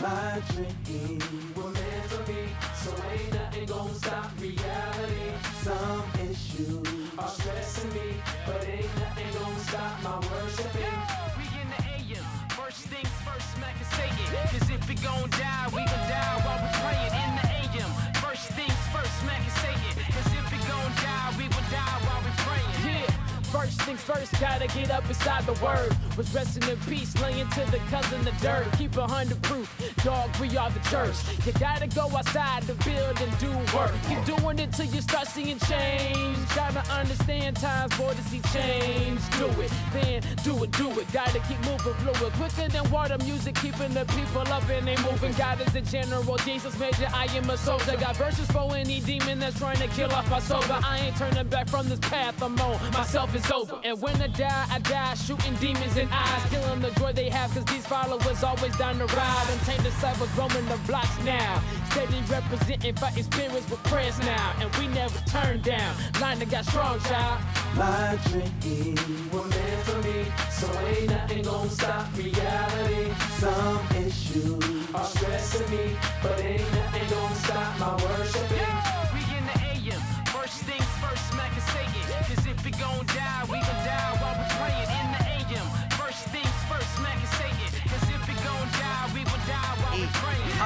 My dream was meant for me, so ain't nothing gonna stop reality. Some issues are stressing me, but ain't nothing gonna stop my worshiping. We in the AM. First things first, smack a Satan. Cause if we gon' die, we gon' die while we praying in the AM. First things first, smack a Satan. Cause if we gon' die, we gon' die while we praying. Yeah. First things first, gotta get up inside the word. Was resting in peace, laying to the cousin the dirt. Keep a hundred proof, dog, we are the church. You gotta go outside to build and do work. Keep doing it till you start seeing change. Gotta understand times, boy, to see change. Do it, then do it, do it. Gotta keep moving fluid, quicker than water music, keeping the people up and they moving. God is a general, Jesus major, I am a soldier. Got verses for any demon that's trying to kill off my soul, but I ain't turning back from this path I'm on. Myself is over, and when I die, I die shooting demons eyes, killing the joy they have, cause these followers always down the ride. Untamed disciples roaming the blocks now, steady representing, fighting spirits with prayers now, and we never turn down. Line that got strong, child. My dream was meant for me, so ain't nothing gonna stop reality. Some issues are stressing me, but ain't nothing gonna stop my worshiping. We in the AM. First things first, smack a Satan. Cause if we gon' die, we gon' die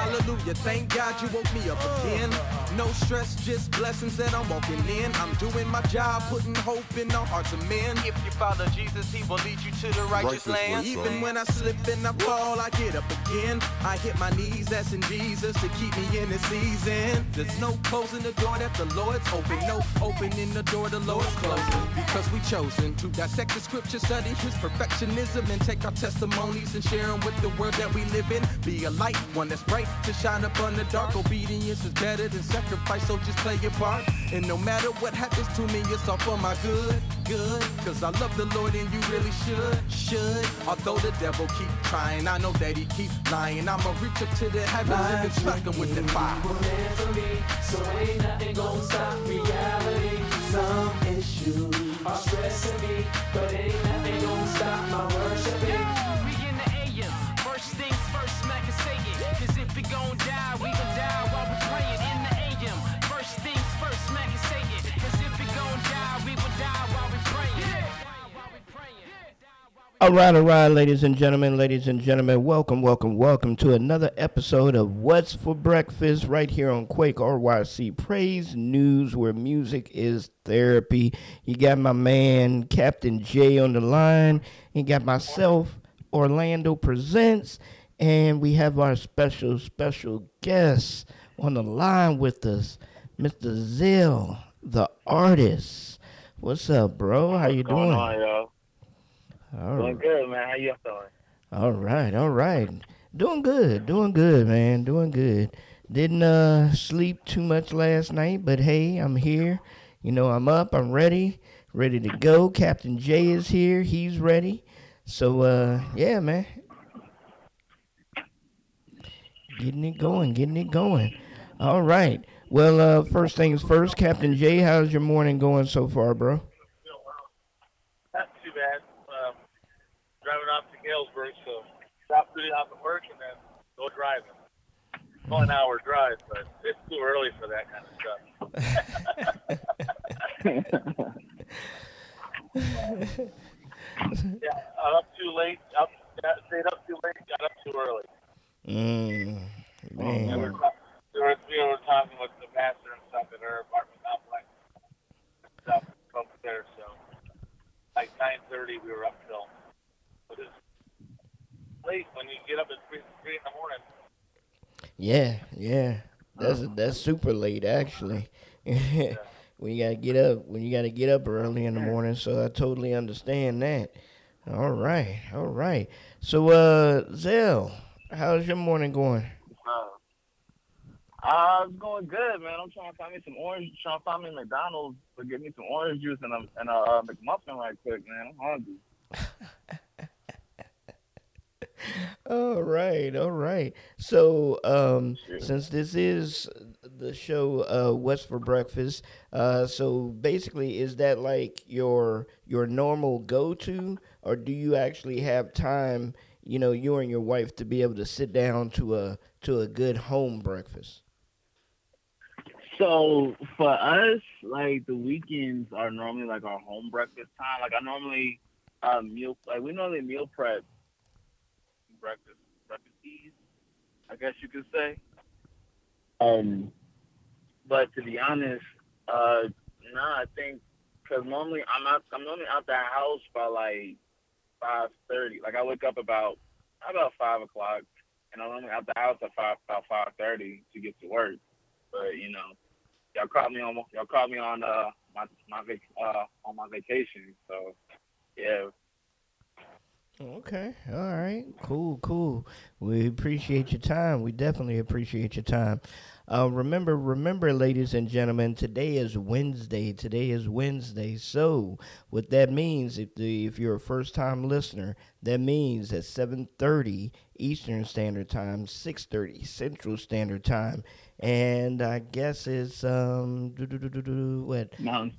Hallelujah, thank God you woke me up again. No stress, just blessings that I'm walking in. I'm doing my job, putting hope in the hearts of men. If you follow Jesus, he will lead you to the righteous, Righteous land. land, Even when I slip and I fall, I get up again. I hit my knees, asking Jesus to keep me in the season. There's no closing the door that the Lord's open, no opening the door the Lord's closing. Because we chosen to dissect the scripture, study his perfectionism, and take our testimonies and share them with the world that we live in. Be a light, one that's bright to shine up on the dark. Obedience is better than sacrifice, so just play your part. And no matter what happens to me, it's all for my good, good. Cause I love the Lord and you really should, should. Although the devil keep trying, I know that he keep lying. I'ma reach up to the heavens and strike him with the fire. for me, so ain't nothing gonna stop reality. Some issues are stressing me, but ain't nothing gonna stop my worshiping. All right, all right, ladies and gentlemen, ladies and gentlemen, welcome, welcome, welcome to another episode of What's for Breakfast right here on Quake RYC Praise News, where music is therapy. You got my man Captain J on the line. You got myself, Orlando Presents, and we have our special, special guest on the line with us, Mr. Zsel, the artist. What's up, bro? How you going doing? All Doing good, man. How you feeling? All right, all right. Doing good, doing good, man. Doing good. Didn't uh sleep too much last night, but hey, I'm here. You know, I'm up, I'm ready, ready to go. Captain J is here, he's ready. So uh yeah, man. Getting it going, getting it going. All right. Well, uh first things first, Captain J, how's your morning going so far, bro? Not too bad. Um, driving off to Galesburg, so stop doing off at work and then go driving. It's only an hour drive, but it's too early for that kind of stuff. yeah, I'm up too late. Up, stayed up too late. Got up too early. Mm, And we man. were, we were, we were talking with the pastor and stuff at her apartment complex stuff up there. So, like 9:30, we were up till what is late when you get up at three, three in the morning. Yeah, yeah. That's that's super late actually. when you gotta get up when you gotta get up early in the morning, so I totally understand that. All right, all right. So uh Zsel, how's your morning going? Uh, uh, it's going good, man. I'm trying to find me some orange. Trying to find me McDonald's to get me some orange juice and a and a uh, McMuffin right quick, man. I'm hungry. All right, all right. So, um, Sure. since this is the show, uh, What's for Breakfast, uh, so basically, is that like your your normal go to, or do you actually have time you know, you and your wife to be able to sit down to a to a good home breakfast? So for us, like the weekends are normally like our home breakfast time. Like I normally uh, meal like we normally meal prep breakfast breakfasties, I guess you could say. Um, but to be honest, uh, no, I think because normally I'm out. I'm normally out the house by like five thirty. Like I wake up about about five o'clock, and I'm normally out the house at five about five thirty to get to work. But you know, y'all caught me on y'all caught me on uh my my uh on my vacation. So yeah, Okay. All right. Cool. Cool. We appreciate your time. We definitely appreciate your time. Uh, remember, remember, ladies and gentlemen, today is Wednesday. Today is Wednesday. So, what that means, if the if you're a first time listener, that means at 7:30 Eastern Standard Time, 6:30 Central Standard Time, and I guess it's um what Mountain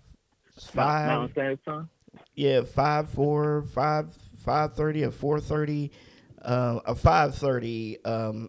five Mountain Standard Time. yeah, five, four, five, five thirty, or four thirty, uh, a five thirty um,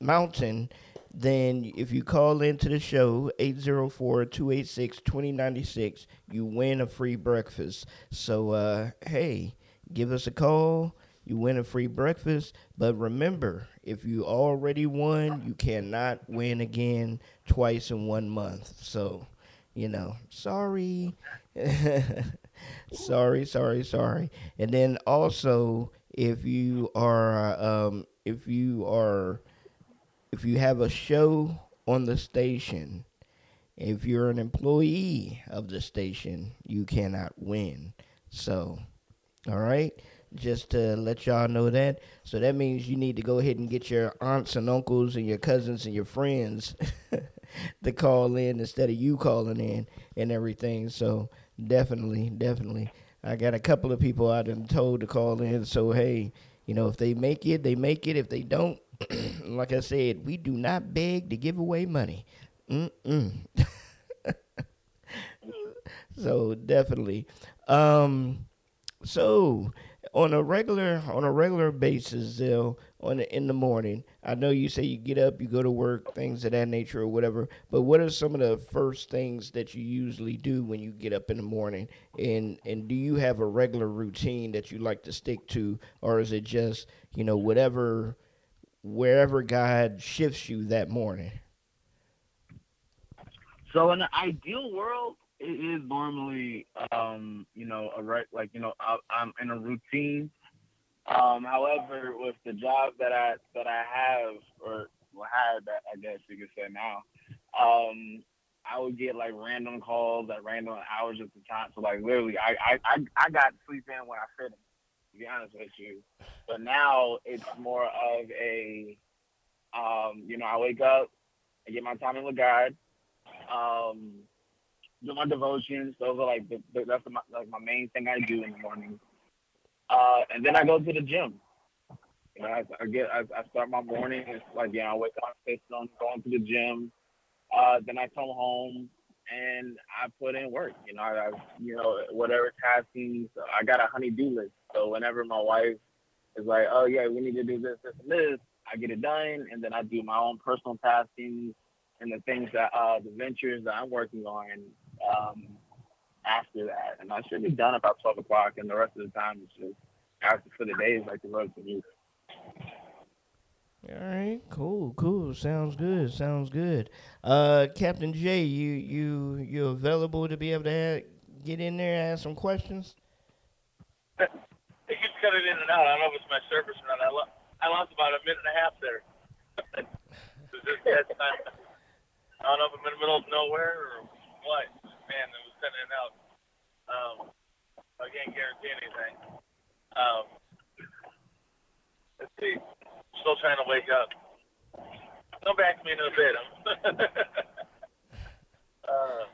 Mountain. Then, if you call into the show 804-286-2096, you win a free breakfast. So, uh, hey, give us a call. You win a free breakfast. But remember, if you already won, you cannot win again twice in one month. So, you know, sorry. sorry, sorry, sorry. And then also, if you are, um, if you are, if you have a show on the station, if you're an employee of the station, you cannot win. So, all right, just to let y'all know that. So that means you need to go ahead and get your aunts and uncles and your cousins and your friends to call in instead of you calling in and everything. So definitely, definitely. I got a couple of people I done told to call in. So hey, you know, if they make it, they make it. If they don't, like I said, we do not beg to give away money. So definitely. Um, so on a regular on a regular basis, Zsel, on the, in the morning, I know you say you get up, you go to work, things of that nature or whatever. But what are some of the first things that you usually do when you get up in the morning? And and do you have a regular routine that you like to stick to, or is it just you know whatever wherever God shifts you that morning? So in the ideal world, it is normally, um, you know, a right, like you know, I, I'm in a routine. Um, however, with the job that I that I have or had, I guess you could say now, um, I would get like random calls at random hours at the time. So like literally, I I I, I got sleep in when I fit. To be honest with you, but now it's more of a, um, you know, I wake up, I get my time in with God um, do my devotions. Those are like the, the, that's my, like my main thing I do in the morning. Uh, and then I go to the gym. You know, I, I get I, I start my morning. It's like yeah, I wake up, face on, going to the gym. Uh, then I come home and I put in work. You know, I, I you know whatever tasking. I got a honey-do list. So whenever my wife is like, "Oh yeah, we need to do this, this, and this," I get it done, and then I do my own personal tasking and the things that uh, the ventures that I'm working on um, after that. And I should be done about 12 o'clock, and the rest of the time is just after for the day is like the road to music. All right, cool, cool. Sounds good. Sounds good. Uh, Captain J, you you you available to be able to have, get in there and ask some questions? It keeps cutting in and out. I don't know if it's my service or not. I, lo- I lost about a minute and a half there. It's just that time. I don't know if I'm in the middle of nowhere or what. Man, and out. Um, I can't guarantee anything. Um, let's see. Still trying to wake up. Come back to me in a bit. uh,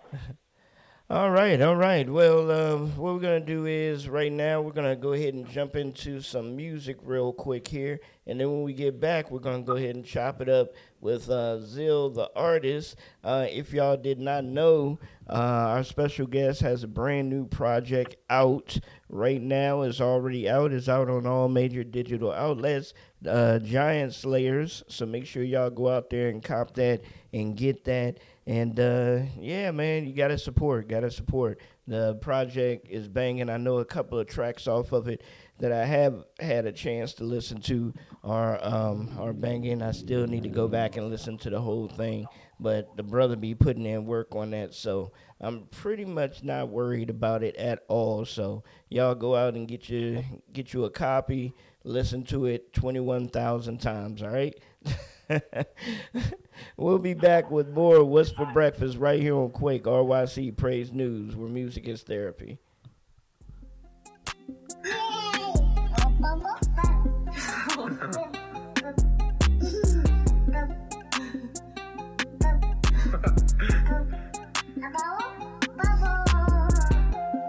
All right, all right. Well, uh, what we're gonna do is right now we're gonna go ahead and jump into some music real quick here, And then when we get back, we're going to go ahead and chop it up with uh, Zsel, the artist. Uh, if y'all did not know, uh, our special guest has a brand new project out right now. It's already out. It's out on all major digital outlets, uh, Giant Slayers. So make sure y'all go out there and cop that and get that. And uh, yeah, man, you gotta support. Gotta support. The project is banging. I know a couple of tracks off of it that I have had a chance to listen to are um, are banging. I still need to go back and listen to the whole thing, but the brother be putting in work on that, so I'm pretty much not worried about it at all. So y'all go out and get you get you a copy, listen to it 21,000 times. All right. we'll be back with more What's for Breakfast right here on Quake RYC Praise News, where music is therapy.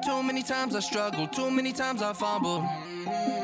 Too many times I struggled, too many times I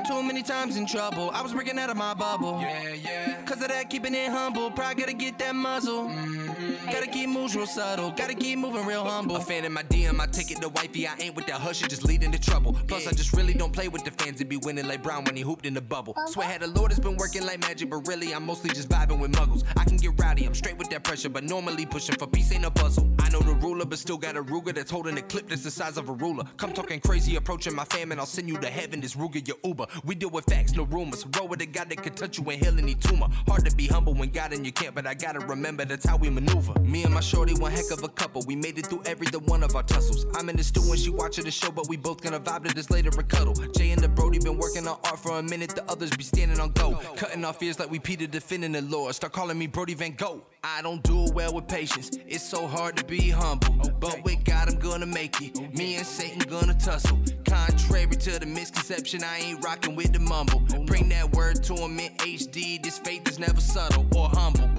Too many times in trouble, I was breaking out of my bubble. Yeah, yeah. Cause of that, keeping it humble. Pride gotta get that muzzle. Mm. Mm-hmm. Gotta keep moves real subtle, gotta keep moving real humble. A fan in my DM, I take it to wifey. I ain't with that hush, it just leading to trouble. Plus, I just really don't play with the fans. It be winning like Brown when he hooped in the bubble. Swear had the Lord has been working like magic, but really, I'm mostly just vibing with muggles. I can get rowdy, I'm straight with that pressure, but normally pushing for peace ain't a puzzle. I know the ruler, but still got a Ruger that's holding a clip that's the size of a ruler. Come talking crazy, approaching my fam, and I'll send you to heaven. This Ruger, your Uber. We deal with facts, no rumors. Roll with a guy that can touch you and heal any tumor. Hard to be humble when God in your camp, but I gotta remember that's how we maneuver. Me and my shorty, one heck of a couple. We made it through every the one of our tussles. I'm in the stew and she watching the show, but we both gonna vibe to this later and cuddle. Jay and the Brody been working on art for a minute, the others be standing on go. Cutting off ears like we Peter defending the Lord. Start calling me Brody Van Gogh. I don't do it well with patience. It's so hard to be humble. But with God, I'm gonna make it. Me and Satan gonna tussle. Contrary to the misconception, I ain't rocking with the mumble. Bring that word to him in HD. This faith is never subtle or humble.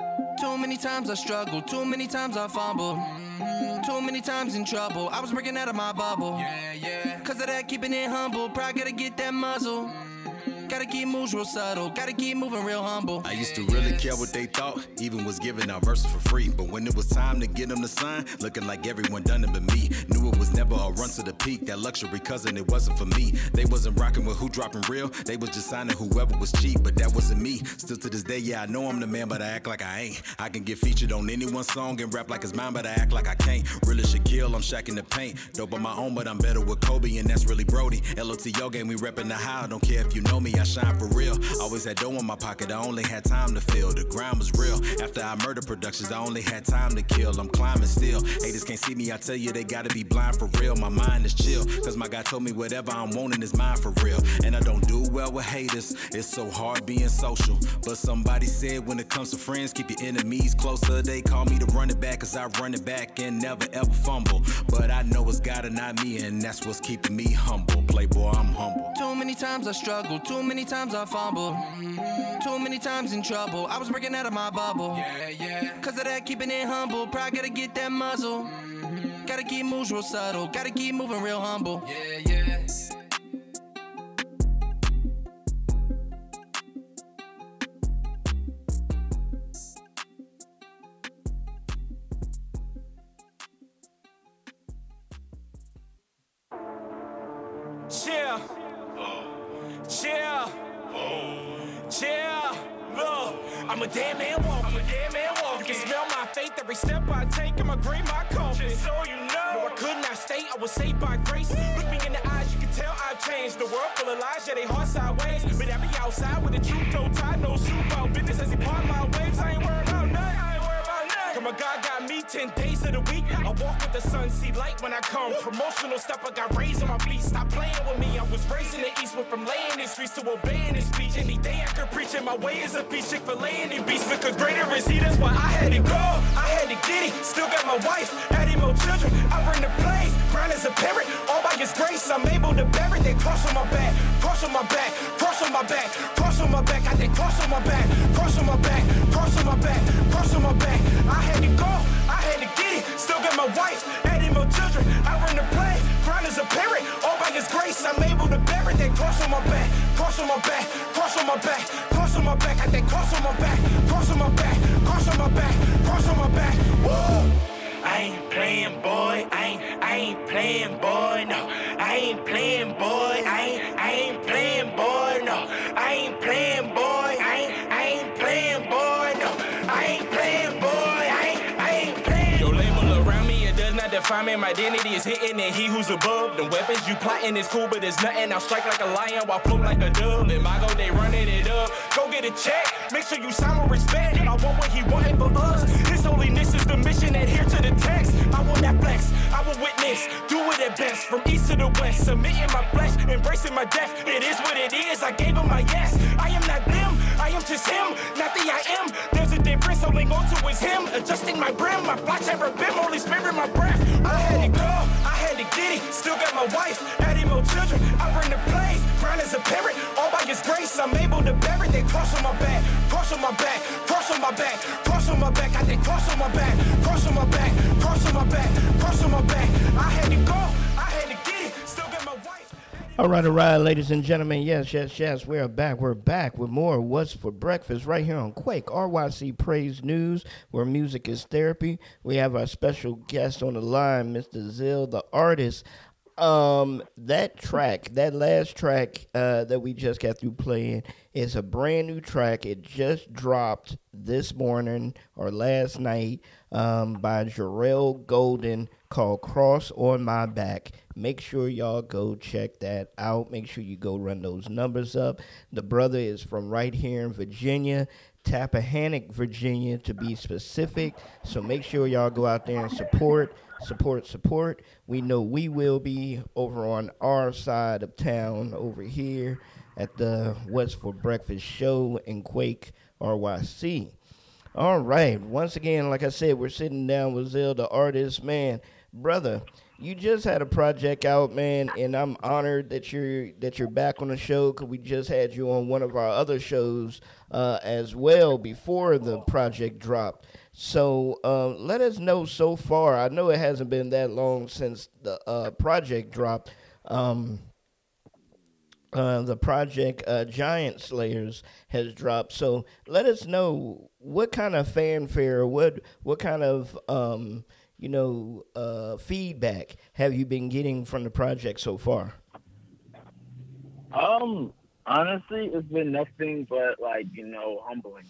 Too many times I struggled, too many times I fumbled. Mm, too many times in trouble, I was breaking out of my bubble. Yeah, yeah. Cause of that, keeping it humble. Pride gotta get that muzzle. Gotta keep moves real subtle, gotta keep moving real humble. I used to really care what they thought, even was giving out verses for free. But when it was time to get them to sign, looking like everyone done it but me. Knew it was never a run to the peak, that luxury cousin, it wasn't for me. They wasn't rocking with who dropping real, they was just signing whoever was cheap, but that wasn't me. Still to this day, yeah, I know I'm the man, but I act like I ain't. I can get featured on anyone's song and rap like it's mine, but I act like I can't. Really should kill, I'm shacking the paint. Dope on my own, but I'm better with Kobe, and that's really Brody. LOTO game, we reppin' the high, don't care if you know me, I shine for real. Always had dough in my pocket, I only had time to feel. The grind was real. After I murder productions, I only had time to kill. I'm climbing still. Haters can't see me, I tell you they gotta be blind for real. My mind is chill, cause my guy told me whatever I'm wanting is mine for real. And I don't do well with haters, it's so hard being social. But somebody said when it comes to friends, keep your enemies closer. They call me the running back, cause I run it back and never ever fumble. But I know it's God and not me, and that's what's keeping me humble. Playboy, I'm humble. Too many times I struggled, too many times I fumbled. Mm-hmm. Too many times in trouble, I was breaking out of my bubble. Yeah, yeah. Cause of that, keeping it humble. Pride gotta get that muzzle. Mm-hmm. Gotta keep moves real subtle, gotta keep moving real humble. Yeah, yeah. Chill. Chill. Chill. Look, I'm a dead man walking. I'm a man walking. You can smell my faith every step I take. I'ma green my coffin. Just so you know. No, I could not stay. I was saved by grace. Look me in the eyes, you can tell I've changed. The world full of lies, yeah, they heart sideways. But I be outside with a truth toe tie, no shoe about business as he part my waves. I ain't worried my God got me 10 days of the week. I walk with the sun, see light when I come. Promotional stuff, I got raised on my feet. Stop playing with me. I was raised in the east, went from laying in streets to obeying his speech. Any day I could preach it, my way is a feast. Chick fil A in beast because greater is he. That's why I had to go. I had to get it. Still got my wife, adding more children. I bring the plays. Grind as a parent. By his grace, I'm able to bear it. They cross on my back, cross on my back, cross on my back, cross on my back. I think cross on my back, cross on my back, cross on my back, cross on my back. I had to go. I had to get it. Still got my wife, adding more children. I run the play. Grind as a parent. All by his grace, I'm able to bear it. They cross on my back, cross on my back, cross on my back, cross on my back, got that cross on my back, cross on my back, cross on my back, cross on my back. Woo! I ain't playing, boy. I ain't, I ain't playing, boy. No, I ain't playing, boy. I ain't, I ain't playing, boy. No, I ain't playing, boy. I ain't, I ain't playing, boy. No, me. My identity is hitting, and he who's above. The weapons you plotting is cool, but it's nothing. I'll strike like a lion while float like a dove. In my go, they running it up. Go get a check. Make sure you sign with respect. I want what he wanted for us. His holiness is the mission. Adhere to the text. I want that flex. I will witness. Do it at best. From east to the west. Submitting my flesh. Embracing my death. It is what it is. I gave him my yes. I am not them. I am just him. Not the I am. There's a difference. Holding on to is him. Adjusting my brim. My flash ever been. Holy Spirit, my breath. I had to go. I had to get it. Still got my wife. Adding more children. I bring the plays. Grind as a parent. All by his grace. I'm able to bear it. They cross on my back. Cross on my back. Cross on my back. Cross on my back. I did cross on my back. Cross on my back. Cross on my back. Cross on my back. I had to go. All right, all right, ladies and gentlemen. Yes, yes, yes. We're back. We're back with more What's for Breakfast right here on Quake RYC Praise News, where music is therapy. We have our special guest on the line, Mr. Zsel, the artist. Um, that track, that last track uh, that we just got through playing, is a brand new track. It just dropped this morning or last night um, by Jarrell Golden called Cross on My Back. Make sure y'all go check that out. Make sure you go run those numbers up. The brother is from right here in Virginia, Tappahannock, Virginia, to be specific. So make sure y'all go out there and support, support, support. We know we will be over on our side of town over here at the What's for Breakfast show in Quake, RYC. All right. Once again, like I said, we're sitting down with Zsel, the artist, man. Brother, you just had a project out, man, and I'm honored that you're that you're back on the show because we just had you on one of our other shows uh, as well before the project dropped. So uh, let us know so far. I know it hasn't been that long since the uh, project dropped. Um, uh, the project uh, Giant Slayers has dropped. So let us know what kind of fanfare, what what kind of um, you know uh, feedback have you been getting from the project so far? Um, honestly, it's been nothing but like you know humbling.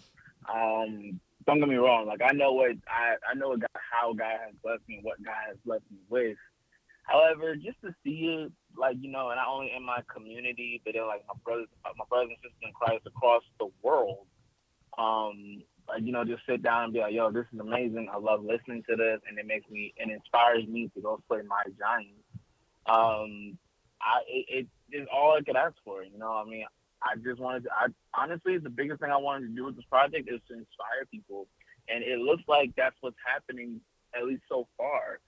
Um, don't get me wrong. Like I know what I I know what God, how God has blessed me, what God has blessed me with. However, just to see it, like you know, and not only in my community, but then like my brothers, my brothers and sisters in Christ across the world, um, you know, just sit down and be like, "Yo, this is amazing. I love listening to this, and it makes me, it inspires me to go play my Giants." Um, I it, it is all I could ask for. You know, I mean, I just wanted to. I honestly, the biggest thing I wanted to do with this project is to inspire people, and it looks like that's what's happening at least so far.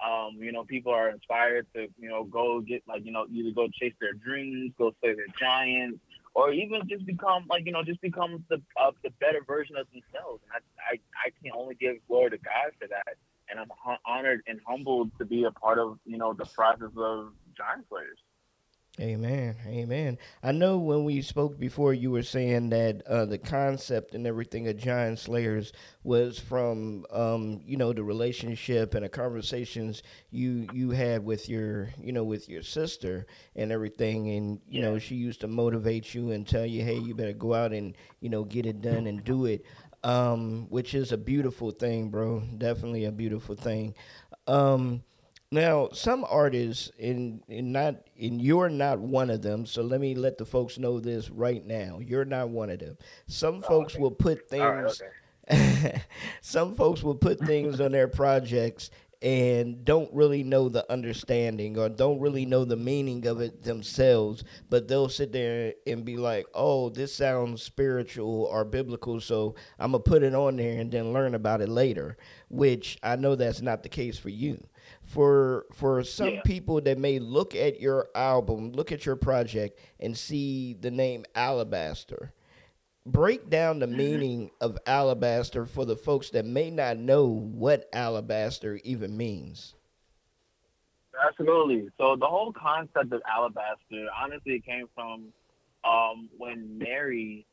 Um, you know, people are inspired to, you know, go get like, you know, either go chase their dreams, go play their giants, or even just become like, you know, just become the uh, the better version of themselves. And I, I I can only give glory to God for that. And I'm honored and humbled to be a part of, you know, the process of Giant Slayers. Amen. Amen. I know when we spoke before, you were saying that uh, the concept and everything of Giant Slayers was from, um, you know, the relationship and the conversations you you had with your, you know, with your sister and everything, and you know, she used to motivate you and tell you, hey, you better go out and you know get it done and do it, um, which is a beautiful thing, bro. Definitely a beautiful thing. Um, now, some artists, in, in not, and you're not one of them. So let me let the folks know this right now. You're not one of them. Some oh, folks will put things. Right, okay. some folks will put things on their projects and don't really know the understanding or don't really know the meaning of it themselves, but they'll sit there and be like, "Oh, this sounds spiritual or biblical, so I'm gonna put it on there and then learn about it later." Which I know that's not the case for you for for some Yeah. people that may look at your album, look at your project, and see the name Alabaster. Break down the meaning of alabaster for the folks that may not know what alabaster even means. Absolutely. So the whole concept of alabaster, honestly, it came from um, when Mary,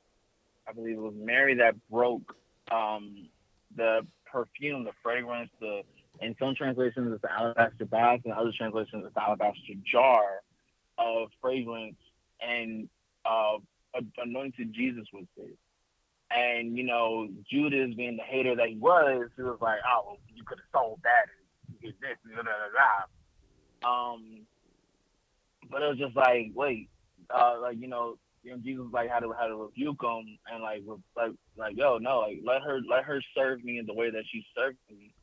I believe it was Mary that broke um, the perfume, the fragrance, the in some translations it's the alabaster box, and other translations it's the alabaster jar of fragrance, and uh, anointed Jesus with it. And you know, Judas being the hater that he was, he was like, "Oh, well, you could have sold that and get this." And da, da, da. Um, but it was just like, wait, uh, like you know, and Jesus like had to had to rebuke him and like like like yo no like let her let her serve me in the way that she served me.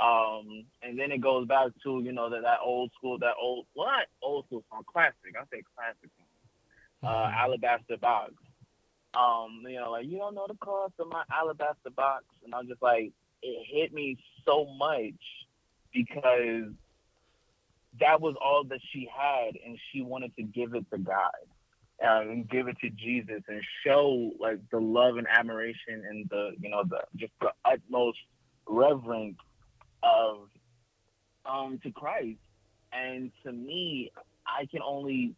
Um, and then it goes back to you know that that old school that old what old school song classic I say classic uh, mm-hmm. Alabaster Box. Um, you know like you don't know the cost of my Alabaster Box, and I'm just like it hit me so much because that was all that she had, and she wanted to give it to God um, and give it to Jesus and show like the love and admiration and the you know the just the utmost reverence of um to Christ. And to me, I can only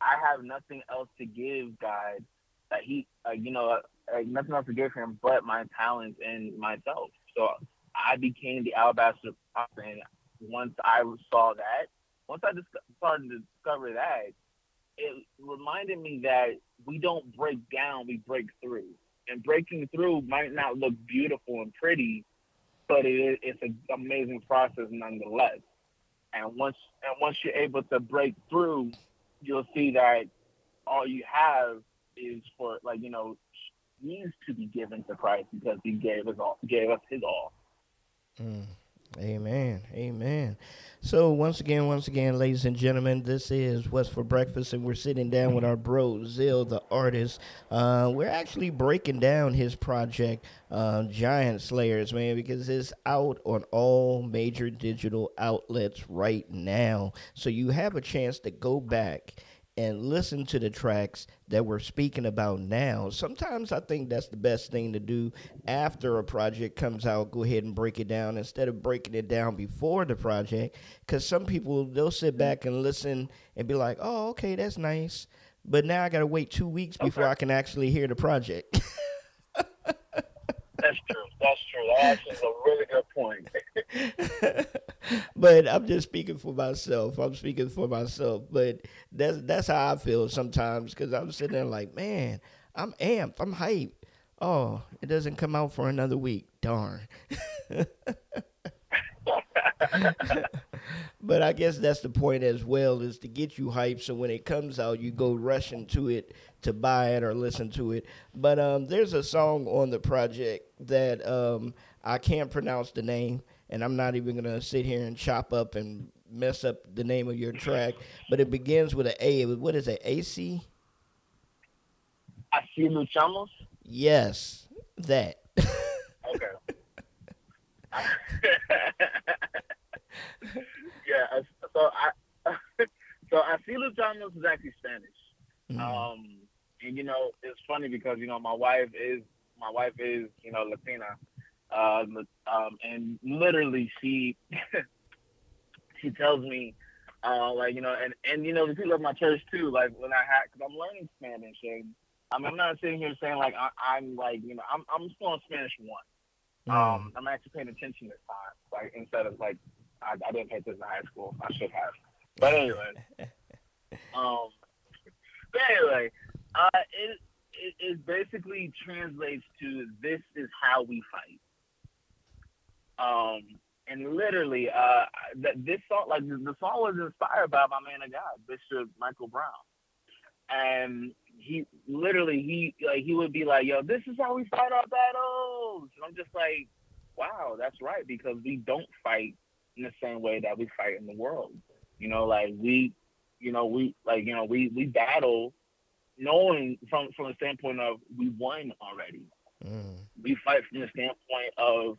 I have nothing else to give God that He uh, you know uh, nothing else to give Him but my talents and myself. So I became the alabaster and once I saw that, once I just started to discover that, it reminded me that we don't break down, we break through. And breaking through might not look beautiful and pretty, but it, it's an amazing process nonetheless. And once and once you're able to break through, you'll see that all you have is for like you know needs to be given to Christ because He gave us all, gave us His all. Mm. Amen. Amen. So once again, once again, ladies and gentlemen, this is What's for Breakfast, and we're sitting down with our bro Zsel, the artist. Uh, we're actually breaking down his project, uh, Giant Slayers, man, because it's out on all major digital outlets right now. So you have a chance to go back and listen to the tracks that we're speaking about now. Sometimes I think that's the best thing to do after a project comes out. Go ahead and break it down instead of breaking it down before the project. Because some people, they'll sit back and listen and be like, oh, okay, that's nice. But now I got to wait two weeks before okay. I can actually hear the project. That's true. That's true. That's a really good point. but I'm just speaking for myself. I'm speaking for myself. But that's that's how I feel sometimes because I'm sitting there like, man, I'm amped. I'm hyped. Oh, it doesn't come out for another week. Darn. but I guess that's the point as well is to get you hyped so when it comes out you go rushing to it to buy it or listen to it. But um, there's a song on the project that um, I can't pronounce the name and I'm not even gonna sit here and chop up and mess up the name of your track. But it begins with an A. What is it? AC? Así luchamos. Yes, that. okay. yeah, so I so Así luchamos is actually Spanish. Mm-hmm. Um, and you know, it's funny because you know my wife is my wife is you know Latina, uh, um, and literally she she tells me uh, like you know, and and you know the people at my church too. Like when I had, because I'm learning Spanish, and I'm, I'm not sitting here saying like I, am like you know I'm I'm still on Spanish one. Mm. Um, I'm actually paying attention this time, like instead of like I, I didn't pay attention in high school. I should have. But anyway, um, but anyway, uh, it, it it basically translates to this is how we fight. Um, and literally, uh, that this song, like the song, was inspired by my man of God, Bishop Michael Brown, and he literally he like he would be like, "Yo, this is how we fight our battles," and I'm just like, "Wow, that's right," because we don't fight in the same way that we fight in the world. You know, like we, you know, we like you know we we battle knowing from from the standpoint of we won already. Mm. We fight from the standpoint of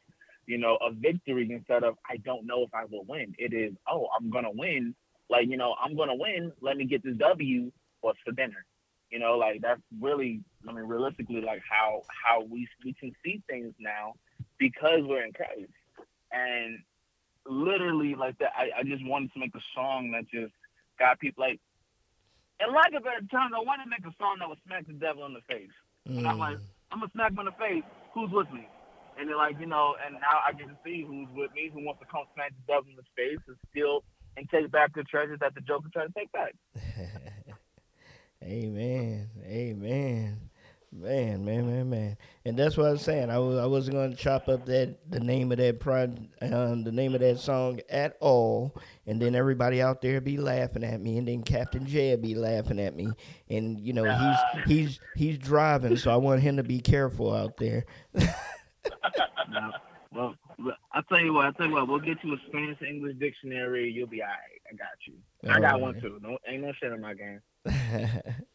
you know, a victory instead of I don't know if I will win. It is, oh, I'm gonna win. Like, you know, I'm gonna win. Let me get this W. What's for dinner? You know, like that's really, I mean, realistically, like how how we we can see things now because we're in Christ. And literally, like that, I, I just wanted to make a song that just got people like and lack of better terms, I wanted to make a song that would smack the devil in the face. And I'm like, mm. I'm gonna smack him in the face. Who's with me? And they're like, you know, and now I get to see who's with me, who wants to come smack the devil in the face and steal and take back the treasures that the Joker tried to take back. Amen. Amen. Man, man, man, man, and that's what I was saying. I was I wasn't going to chop up that the name of that prod, um, the name of that song at all, and then everybody out there be laughing at me, and then Captain J be laughing at me, and you know he's he's he's driving, so I want him to be careful out there. no. Well, I'll tell you what. I'll tell you what. We'll get you a Spanish English dictionary. You'll be all right. I got you. I got one too. No, ain't no shit in my game.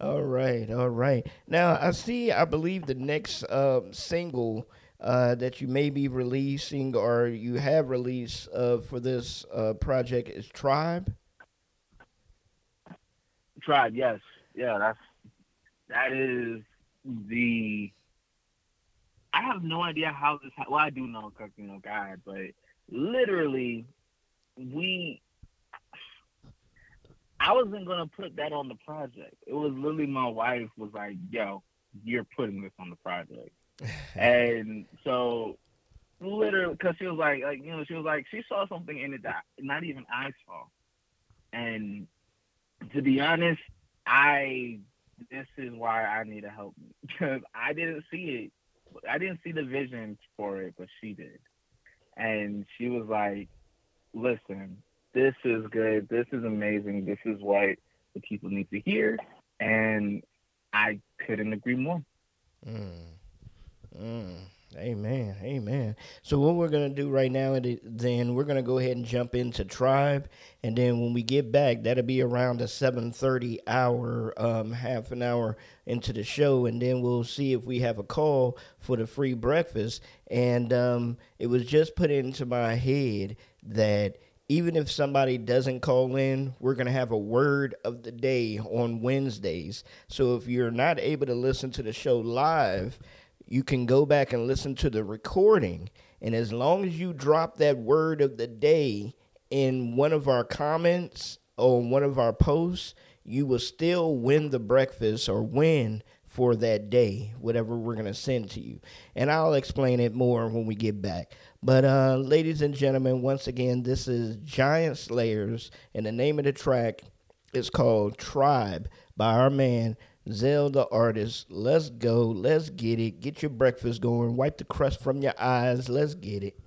all right, all right. Now I see. I believe the next um, single uh, that you may be releasing or you have released uh, for this uh, project is Tribe. Tribe, yes, yeah. That's that is the. I have no idea how this. Well, I do know, you know, God, but literally, we I wasn't gonna put that on the project. It was literally my wife was like, "Yo, you're putting this on the project," and so literally, because she was like, like you know, she was like, she saw something in it that not even I saw, and to be honest, I this is why I need to help me because I didn't see it. I didn't see the vision for it, but she did, and she was like, "Listen, this is good. This is amazing. This is what the people need to hear. And I couldn't agree more. Mm. Mm. Amen. Amen. So what we're gonna do right now, then we're gonna go ahead and jump into tribe, and then when we get back, that'll be around a seven thirty hour, um, half an hour into the show, and then we'll see if we have a call for the free breakfast. And um, it was just put into my head that even if somebody doesn't call in, we're going to have a word of the day on Wednesdays. So if you're not able to listen to the show live, you can go back and listen to the recording. And as long as you drop that word of the day in one of our comments or one of our posts, you will still win the breakfast or win for that day, whatever we're going to send to you. And I'll explain it more when we get back. But, uh, ladies and gentlemen, once again, this is Giant Slayers, and the name of the track is called Tribe by our man Zsel the artist. Let's go. Let's get it. Get your breakfast going. Wipe the crust from your eyes. Let's get it.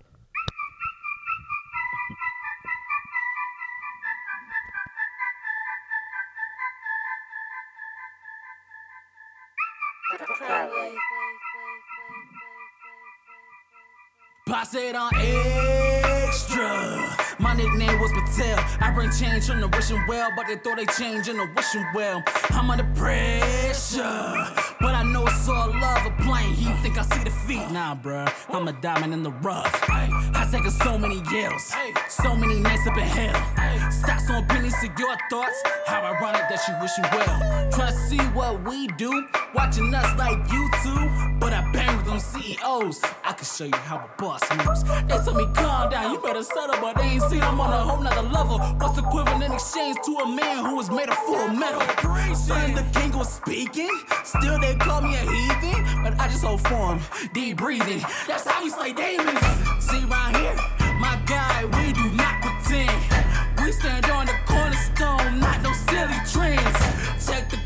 Pass on extra. My nickname was Patel. I bring change from the wishing well, but they thought they change in the wishing well. I'm under pressure, but I know it's all love. A plane, you think I see the feet? Nah, bruh, I'm a diamond in the rough. I taken so many yells, so many nights up in hell. Stocks on pennies to your thoughts. How ironic that you wish wishing well. Trying to see what we do, watching us like you YouTube. But I bang them CEOs. I can show you how a boss moves. They told me calm down, you better settle, but they ain't see I'm on a whole nother level. What's equivalent in exchange to a man who was made of full metal? Son, the king was speaking. Still, they call me a heathen, but I just hold form, deep breathing. That's how we slay demons. See, right here, my guy, we do not pretend. We stand on the cornerstone, not no silly trends. Check the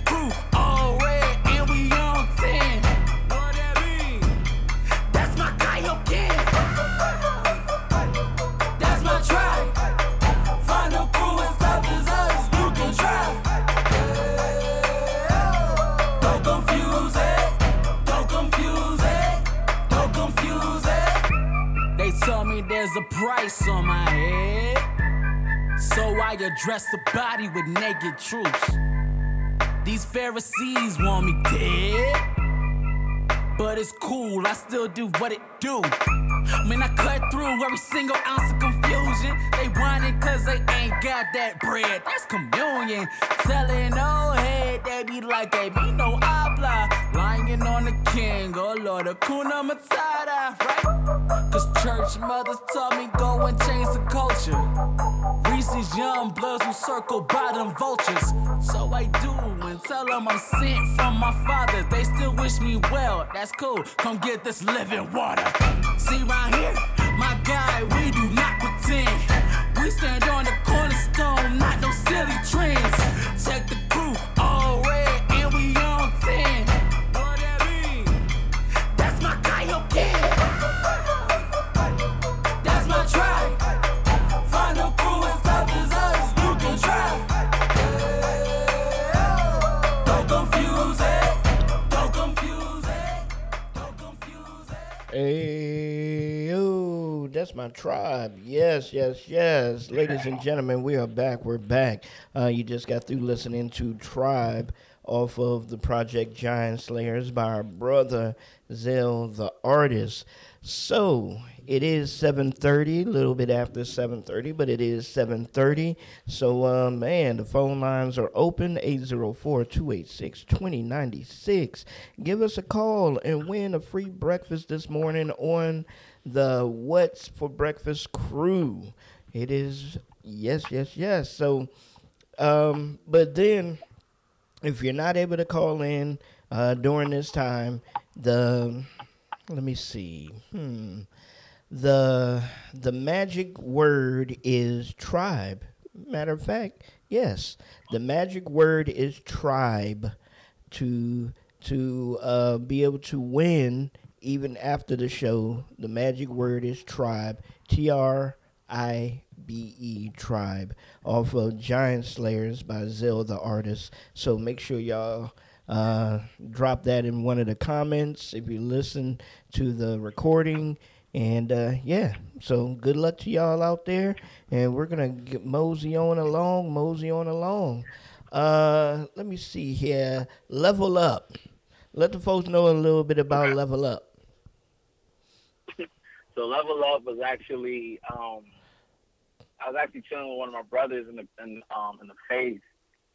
price on my head. So I address the body with naked truths. These Pharisees want me dead. But it's cool, I still do what it do. Man, I cut through every single ounce of confusion. They whining cause they ain't got that bread. That's communion. Telling old head, they be like, they me no habla. Lying on the king, oh Lord, Hakuna Matata, right? Cause church mothers taught me go and change the culture. Reese's young bloods who circle by them vultures. So I do and tell them I'm sent from my father. They still wish me well, that's cool. Come get this living water. See right here, my guy, we do not pretend. We stand on the cornerstone, not no silly trends. Check the Hey, that's my tribe. Yes, yes, yes. Ladies and gentlemen, we are back. We're back. Uh, you just got through listening to Tribe off of the Project Giant Slayers by our brother Zsel, the artist. So it is 7:30, a little bit after 7:30, but it is 7:30. So, uh, man, the phone lines are open 804-286-2096. Give us a call and win a free breakfast this morning on the What's for Breakfast crew. It is yes, yes, yes. So, um, but then if you're not able to call in uh, during this time, the let me see. Hmm. The the magic word is tribe. Matter of fact, yes, the magic word is tribe to to uh, be able to win even after the show. The magic word is tribe. T R I B E tribe off of Giant Slayers by Zsel the artist. So make sure y'all uh, drop that in one of the comments if you listen to the recording. And uh, yeah, so good luck to y'all out there. And we're gonna get mosey on along, mosey on along. Uh, let me see here. Level up. Let the folks know a little bit about level up. So level up was actually um, I was actually chilling with one of my brothers in the in um in the face,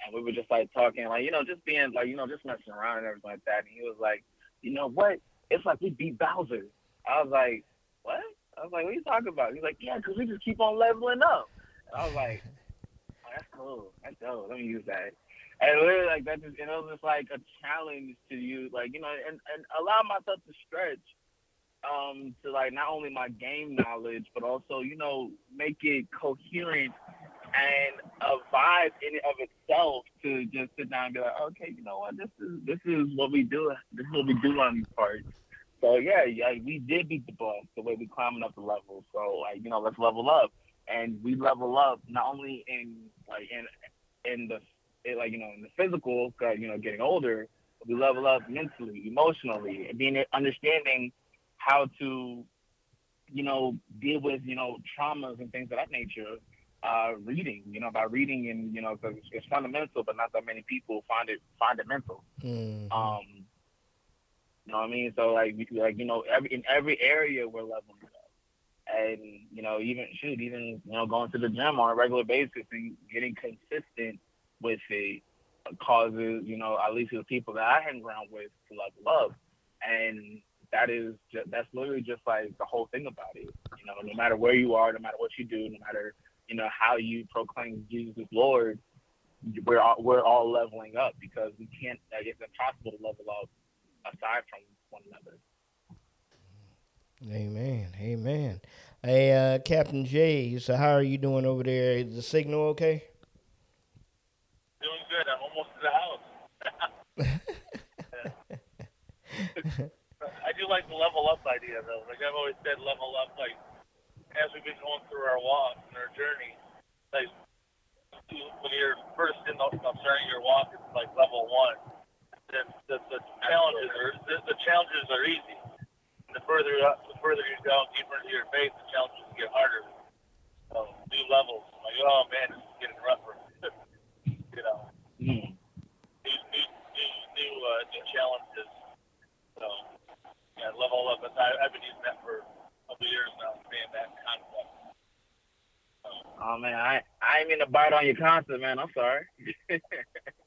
and we were just like talking, like you know, just being like you know, just messing around and everything like that. And he was like, you know what? It's like we beat Bowser. I was like, what? I was like, what are you talking about? He's like, yeah, because we just keep on leveling up. And I was like, oh, that's cool. That's dope. Let me use that. And literally, like that, just, and it was just like a challenge to you, like you know, and and allow myself to stretch um, to like not only my game knowledge, but also you know make it coherent and a vibe in and of itself to just sit down and be like, okay, you know what, this is this is what we do. This is what we do on these parts. So yeah, yeah, we did beat the boss the way we climbing up the level. So like you know, let's level up, and we level up not only in like in in the it, like you know in the physical, 'cause, you know, getting older, but we level up mentally, emotionally, and being understanding how to, you know, deal with, you know, traumas and things of that nature. Uh, reading, you know, by reading and you know, because it's, it's fundamental, but not that many people find it find it mental. Mm. Um, you know what I mean? So like, we- like you know, every in every area we're leveling up, and you know, even shoot, even you know, going to the gym on a regular basis and getting consistent with it causes you know at least the people that I hang around with to level up, and that is ju- that's literally just like the whole thing about it. You know, no matter where you are, no matter what you do, no matter you know how you proclaim Jesus is Lord, we're all, we're all leveling up because we can't. It's impossible to level up aside from one another. Amen. Amen. Hey, uh, Captain J. So how are you doing over there? Is the signal okay? Doing good. I'm almost to the house. I do like the level up idea though. Like I've always said, level up. Like as we've been going through our walk and our journey, like when you're first in the I'm starting your walk, it's like level one. Then the, the challenges are the, the challenges are easy. The further up, the further you go deeper into your faith, the challenges get harder. So new levels. Like oh man, this is getting rougher. you know, Mm. new new new new, uh, new challenges. So yeah, level up. But I, I've been using that for a couple years now, saying that concept. Oh man, I I ain't mean to bite on your concept, man. I'm sorry.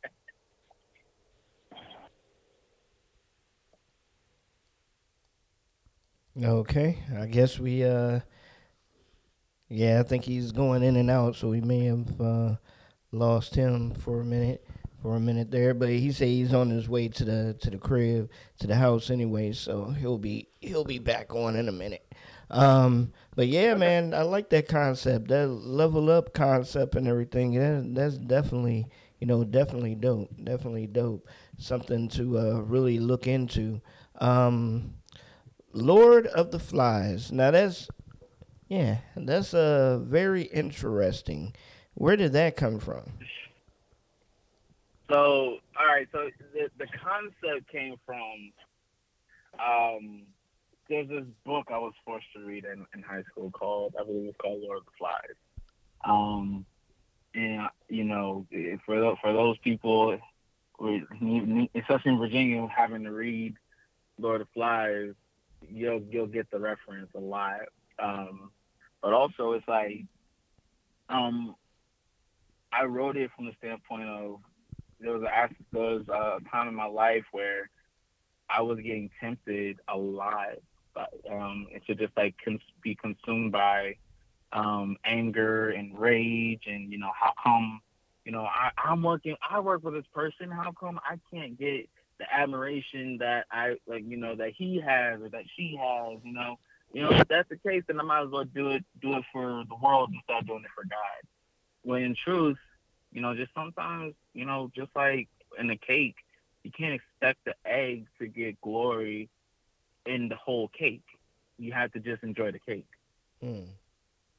Okay, I guess we uh yeah, I think he's going in and out, so we may have uh lost him for a minute for a minute there, but he said he's on his way to the to the crib, to the house anyway, so he'll be he'll be back on in a minute. Um but yeah, man, I like that concept. That level up concept and everything. That that's definitely, you know, definitely dope. Definitely dope. Something to uh really look into. Um Lord of the Flies. Now that's yeah, that's uh very interesting. Where did that come from? So, all right. So the the concept came from um, there's this book I was forced to read in, in high school called I believe it's called Lord of the Flies. Um, and you know, for for those people, especially in Virginia, having to read Lord of the Flies, you'll you'll get the reference a lot. Um, but also, it's like um, I wrote it from the standpoint of there was a there was a time in my life where I was getting tempted a lot, but um, to just like cons- be consumed by um, anger and rage, and you know how come you know I, I'm working I work with this person, how come I can't get the admiration that I like you know that he has or that she has, you know. You know, if that's the case, then I might as well do it do it for the world instead of doing it for God. When in truth, you know, just sometimes, you know, just like in a cake, you can't expect the egg to get glory in the whole cake. You have to just enjoy the cake. Mm.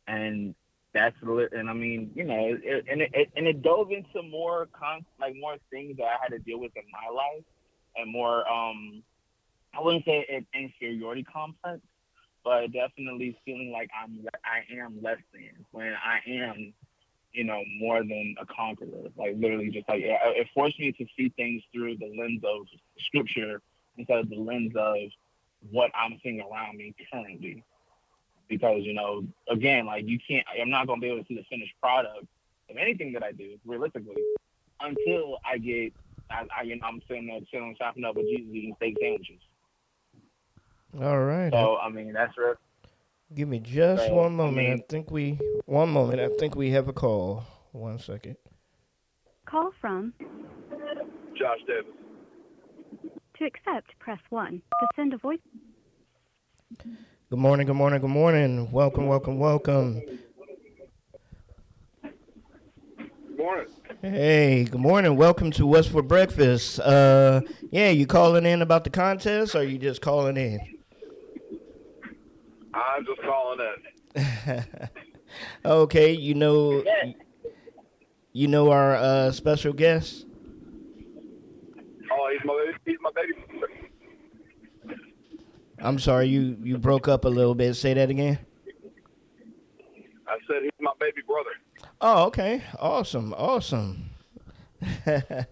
And that's and I mean, you know, it, and it, and it dove into more con like more things that I had to deal with in my life, and more um, I wouldn't say an inferiority complex, but definitely feeling like I'm I am less than when I am you know, more than a conqueror. Like literally, just like it forced me to see things through the lens of scripture instead of the lens of what I'm seeing around me currently. Because you know, again, like you can't. I'm not gonna be able to see the finished product of anything that I do realistically until I get. I, I you know, I'm sitting there chilling, chopping up with Jesus eating steak sandwiches. All right. So I mean, that's real. Give me just So, one moment. I, mean- think we one moment. I think we have a call. One second. Call from Josh Davis. to accept, press 1. To send a voice. Good morning. Good morning. Good morning. Welcome. Welcome. Welcome. Good morning. Hey, good morning. Welcome to What's for Breakfast. Uh, yeah, you calling in about the contest, or you just calling in? I'm just calling in. okay, you know, you know our uh, special guest. Oh, he's my. He's my baby. I'm sorry, you you broke up a little bit. Say that again. I said he's my baby brother. Oh, okay. Awesome. Awesome. Mr.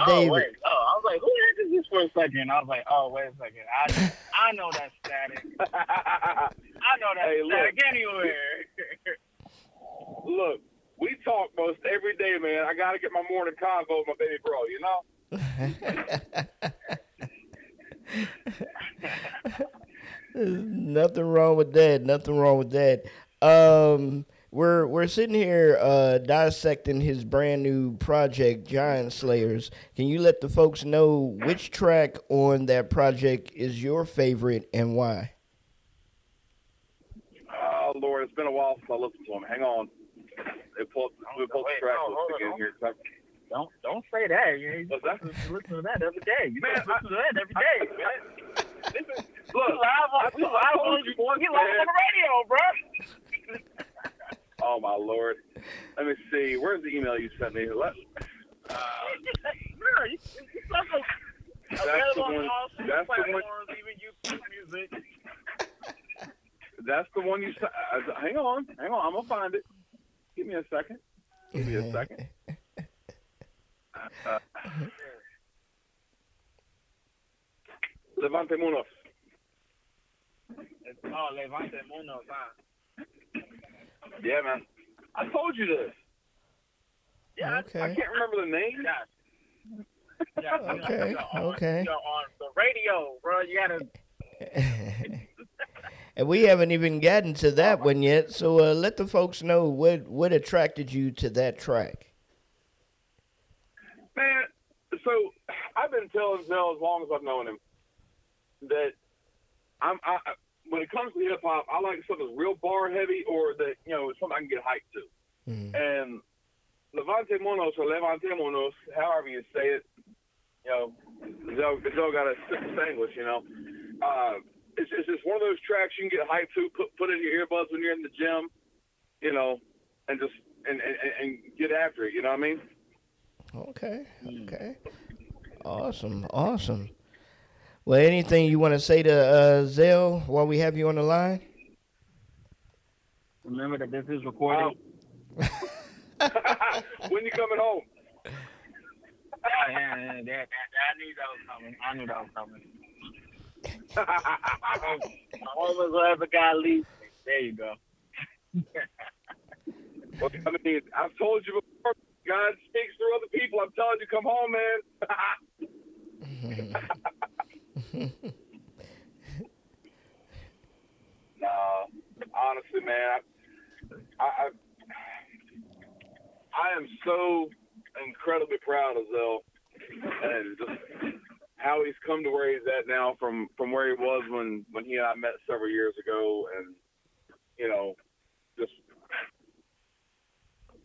Oh David. wait, oh I was like, who is this for a second? I was like, oh wait a second, I I know that static. I know that Hey, look. static anywhere. Look, we talk most every day, man. I gotta get my morning convo with my baby bro. You know. There's nothing wrong with that. Nothing wrong with that. Um, we're we're sitting here uh, dissecting his brand new project, Giant Slayers. Can you let the folks know which track on that project is your favorite and why? Oh Lord, it's been a while since I listened to him. Hang on. They pulled. We pulled Wait, the track no, hold list on, again hold here. Don't don't say that. You you What's that? listen, listen to that every day. You Man, listen to that every day, man. Listen, We look, live on, we live on, we live on the radio, bro. Oh my lord. Let me see. Where's the email you sent me? Let, Bro, you, you That's the one- that's the one- even YouTube Music. that's the one you sent. Uh, hang on. Hang on. I'm gonna find it. Give me a second. Give me a second. Uh, Levante Munoz. Oh, Levante Munoz, huh? Yeah, man. I told you this. Yeah, Okay. I can't remember the name. Yeah. Yeah, Okay, you're on, okay. You're on the radio, bro. You gotta and we haven't even gotten to that one yet. So uh, let the folks know what what attracted you to that track. Man, so I've been telling Zsel as long as I've known him that I'm I, I- when it comes to hip hop, I like something that's real bar heavy or that you know something I can get hyped to. And Levante Monos or Levante Monos, however you say it, you know, Zsel, Zsel got a simple English, you know. Uh, it's, it's just one of those tracks you can get hyped to, put put in your earbuds when you're in the gym, you know, and just and, and, and get after it. You know what I mean? Okay. Okay. Awesome. Awesome. Well, anything you want to say to uh, Zsel while we have you on the line? Remember that this is recorded. when you coming home? yeah, yeah, yeah, that, that, I knew that was coming. I knew that was coming. I always let the guy leave. me. There you go. Well, I mean, I've told you before. God speaks through other people. I'm telling you, come home, man. no, honestly, man, I, I, I am so incredibly proud of Zsel and just how he's come to where he's at now from from where he was when when he and I met several years ago, and you know, just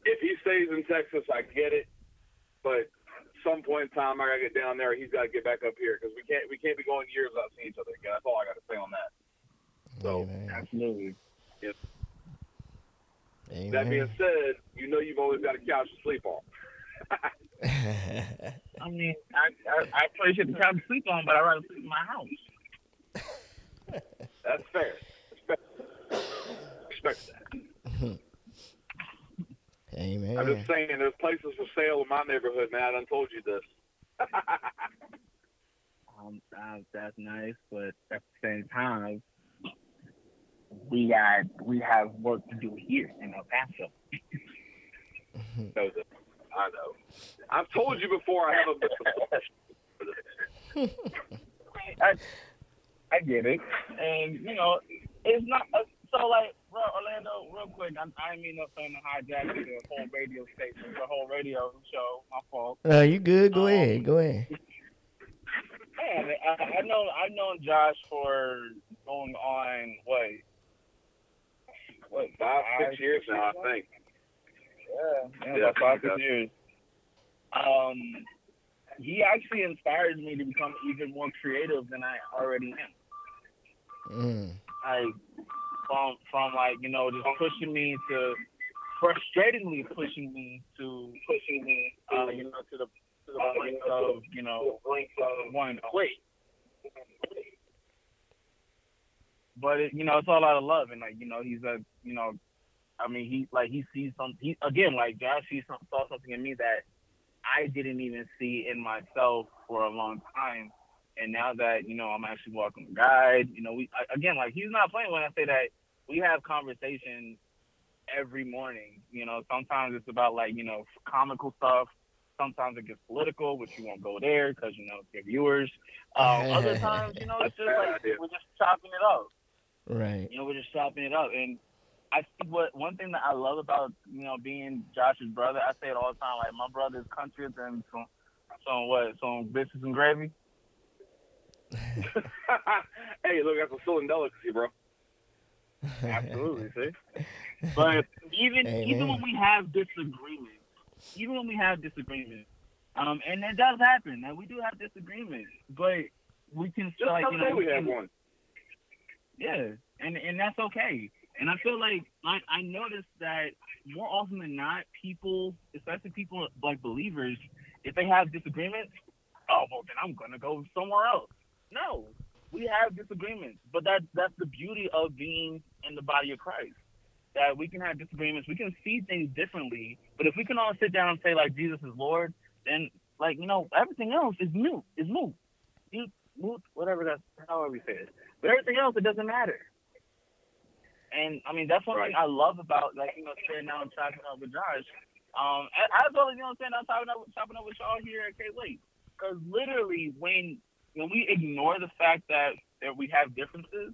if he stays in Texas, I get it, but some point in time, I gotta get down there. He's got to get back up here because we can't we can't be going years without seeing each other again. That's all I got to say on that. So absolutely. Yeah. Amen. That being said, you know you've always got a couch to sleep on. I mean, I, I, I appreciate the time to sleep on, but I'd rather sleep in my house. That's fair. Respect, respect that. Amen. I'm just saying, there's places for sale in my neighborhood, man. I done told you this. Um, uh, that's nice, but at the same time, we got we have work to do here in El Paso. I know. I've told you before. I have a. I, I get it, and you know, it's not uh, so like bro, Orlando. Real quick, I, I didn't mean no thing to hijack the whole radio station, the whole radio show. My fault. Uh, you good? Go ahead. Go ahead. Man, I, I know I've known Josh for going on what what Five, six years now, I think. Yeah, yeah, Yeah, five yeah. six years. Um, he actually inspires me to become even more creative than I already am. Mm. Like from from like you know just pushing me to frustratingly pushing me to pushing me uh, you know to the to the point of you know wanting to quit. But it, you know it's all out of love and like you know he's a you know I mean he like he sees some he again like Josh some, saw something in me that I didn't even see in myself for a long time. And now that you know I'm actually walking the guide, you know we again like he's not playing when I say that we have conversations every morning. You know sometimes it's about like you know comical stuff. Sometimes it gets political, which you won't go there because you know it's your viewers. Um, other times, you know, it's just like we're just chopping it up. Right. You know, we're just chopping it up. And I think what one thing that I love about you know being Josh's brother, I say it all the time. Like my brother's country than some some what some biscuits and gravy. hey, look, that's a still delicacy, bro. Absolutely, see. But even even when we have disagreements, even when we have disagreements, um, and it does happen, and we do have disagreements, but we can still like you know we we have one. Yeah, and and that's okay. And I feel like like I noticed that more often than not, people, especially people like believers, if they have disagreements, oh well, then I'm gonna go somewhere else. No, we have disagreements, but that that's the beauty of being in the body of Christ. That we can have disagreements, we can see things differently, but if we can all sit down and say like Jesus is Lord, then like you know everything else is new, is moot, moot, moot, whatever that's however we say it. But everything else, it doesn't matter. And I mean, that's one thing I love about like you know sitting down and chopping up with Josh. Um, as well as you know sitting down chopping up, chopping up with y'all here at K Lake. Because literally, when when we ignore the fact that if we have differences,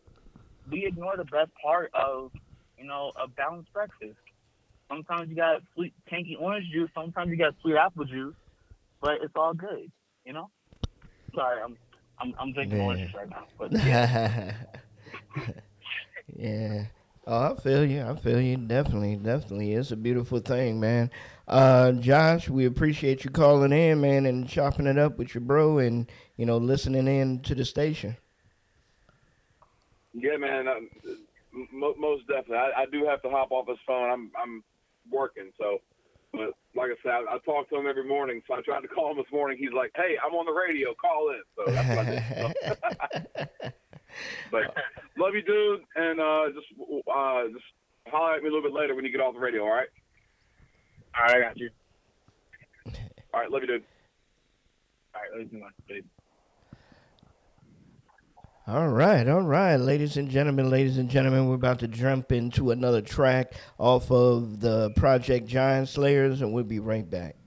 we ignore the best part of you know a balanced breakfast. Sometimes you got sweet tanky orange juice. Sometimes you got sweet apple juice, but it's all good. You know. Sorry, I'm I'm, I'm drinking Yeah. orange juice right now. But yeah. yeah. Oh, I feel you. I feel you. Definitely, definitely. It's a beautiful thing, man. Uh, Josh, we appreciate you calling in, man, and chopping it up with your bro, and you know, listening in to the station. Yeah, man. Um, mo- most definitely. I, I do have to hop off this phone. I'm I'm working, so. But like I said, I, I talk to him every morning. So I tried to call him this morning. He's like, "Hey, I'm on the radio. Call in." So that's what I did. but love you, dude, and uh, just uh, just holler at me a little bit later when you get off the radio. All right. All right, I got you. All right, love you, dude. All right, let's do one. All right, all right, ladies and gentlemen, ladies and gentlemen, we're about to jump into another track off of the Project Giant Slayers, and we'll be right back.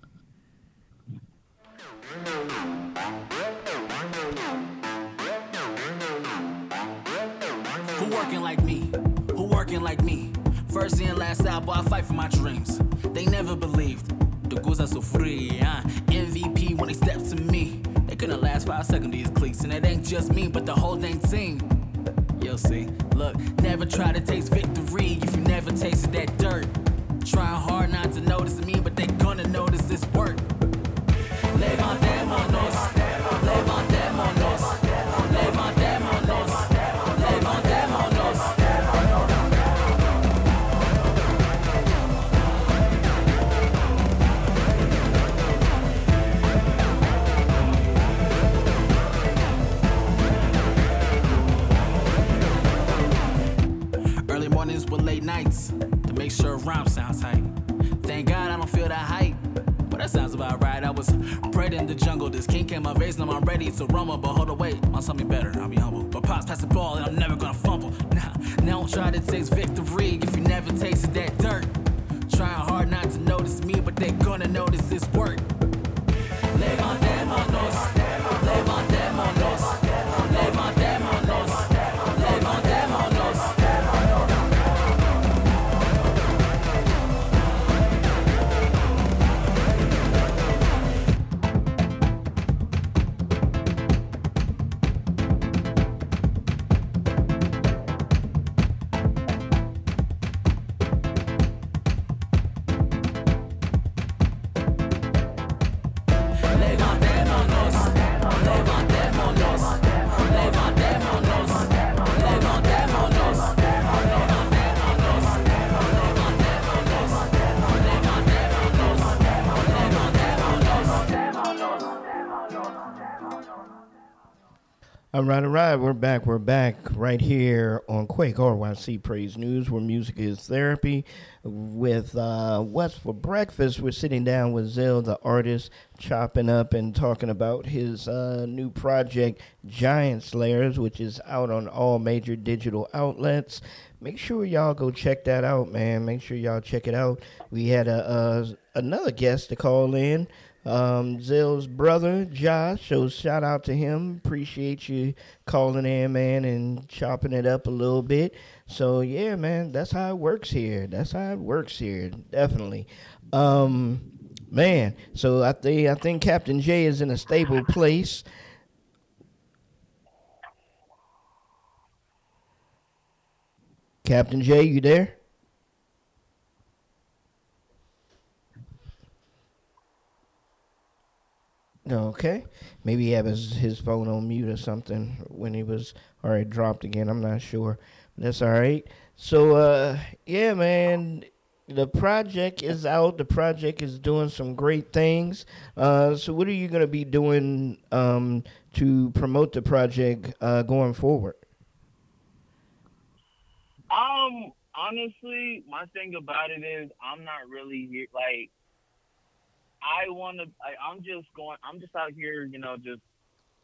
Who working like me? Who working like me? First in, last out, boy, I fight for my dreams. They never believed. The goals are so free, uh. MVP when they step to me. They couldn't last five seconds, these cliques. And it ain't just me, but the whole dang team. You'll see. Look, never try to taste victory if you never tasted that dirt. Trying hard not to notice me, but they gonna notice this work. Was bred in the jungle. This king came age, now I'm ready to rumble. But hold on, wait, on something better. I'll be humble. But pops pass the ball and I'm never gonna fumble. Nah, now don't try to taste victory if you never tasted that dirt. Trying hard not to notice me, but they gonna notice this work. Levantémonos. Levantémonos. All right, all right, we're back. We're back right here on Quake RYC Praise News, where music is therapy. With uh, What's for Breakfast, we're sitting down with Zsel, the artist, chopping up and talking about his uh, new project, Giant Slayers, which is out on all major digital outlets. Make sure y'all go check that out, man. Make sure y'all check it out. We had a, uh another guest to call in um, Zsel's brother, Josh. So shout out to him. Appreciate you calling in, man, and chopping it up a little bit. So yeah, man, that's how it works here. That's how it works here. Definitely. Um, man, so I think I think Captain J is in a stable place. Captain J, you there? Okay. Maybe he had his, his phone on mute or something when he was already dropped again. I'm not sure. That's all right. So, uh, yeah, man, the project is out. The project is doing some great things. Uh, so, what are you going to be doing um, to promote the project uh, going forward? Um, honestly, my thing about it is I'm not really here. Like, I want to. I'm just going. I'm just out here, you know, just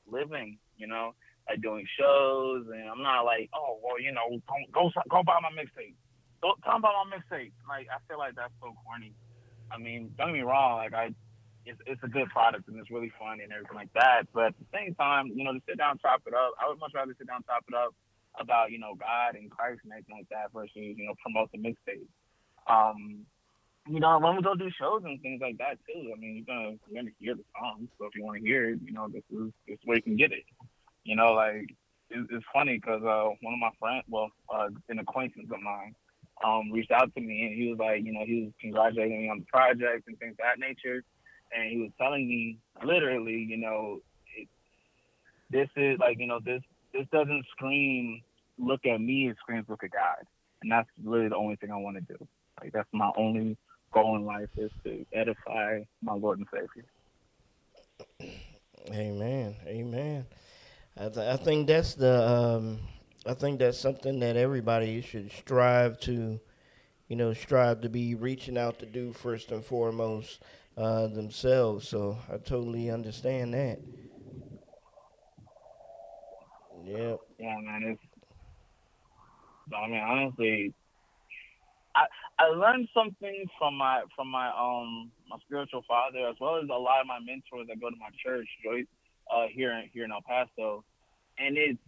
living. You know, like doing shows, and I'm not like, oh, well, you know, go go, buy my mixtape. Go 'em about my mixtape. Like, I feel like that's so corny. I mean, don't get me wrong. Like, I it's, it's a good product and it's really fun and everything like that. But at the same time, you know, to sit down chop it up, I would much rather sit down chop it up about, you know, God and Christ and everything like that versus, you know, promote the mixtape. Um, you know, when we go do shows and things like that too, I mean, you're gonna you're gonna hear the song. So if you want to hear it, you know, this is this is where you can get it. You know, like it's, it's funny because uh, one of my friends, well, uh, an acquaintance of mine, um, reached out to me and he was like, you know, he was congratulating me on the project and things of that nature, and he was telling me literally, you know, it, this is like, you know, this this doesn't scream look at me, it screams look at God, and that's really the only thing I want to do. Like that's my only goal in life is to edify my Lord and Savior. Amen. Amen. I, th- I think that's the um, I think that's something that everybody should strive to, you know, strive to be reaching out to do first and foremost uh, themselves. So I totally understand that. Yep. Yeah, man. It's. I mean, honestly, I I learned something from my from my um my spiritual father as well as a lot of my mentors that go to my church, Joyce, uh, here in here in El Paso, and it's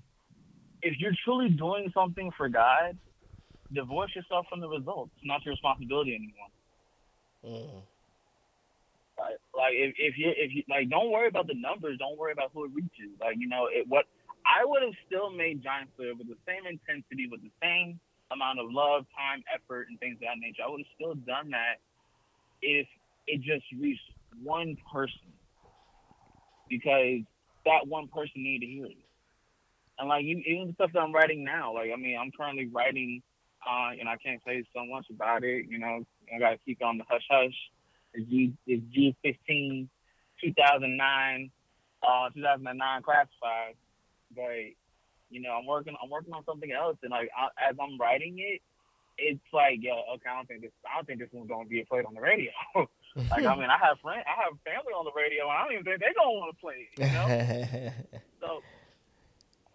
if you're truly doing something for God, divorce yourself from the results. It's not your responsibility anymore. Mm. Like, like if if you if you like, don't worry about the numbers. Don't worry about who it reaches. Like you know, it what I would have still made Giant Slayer with the same intensity, with the same amount of love, time, effort, and things of that nature. I would have still done that if it just reached one person, because that one person needed to hear it. And like even the stuff that I'm writing now, like I mean, I'm currently writing, uh, and I can't say so much about it. You know, I got to keep on the hush hush. It's G, it's G15, 2009, uh, 2009 classified. But you know, I'm working, I'm working on something else, and like I, as I'm writing it, it's like, yo, okay, I don't think this, I don't think this one's gonna be played on the radio. like, I mean, I have friends, I have family on the radio, and I don't even think they're gonna want to play it. You know, so.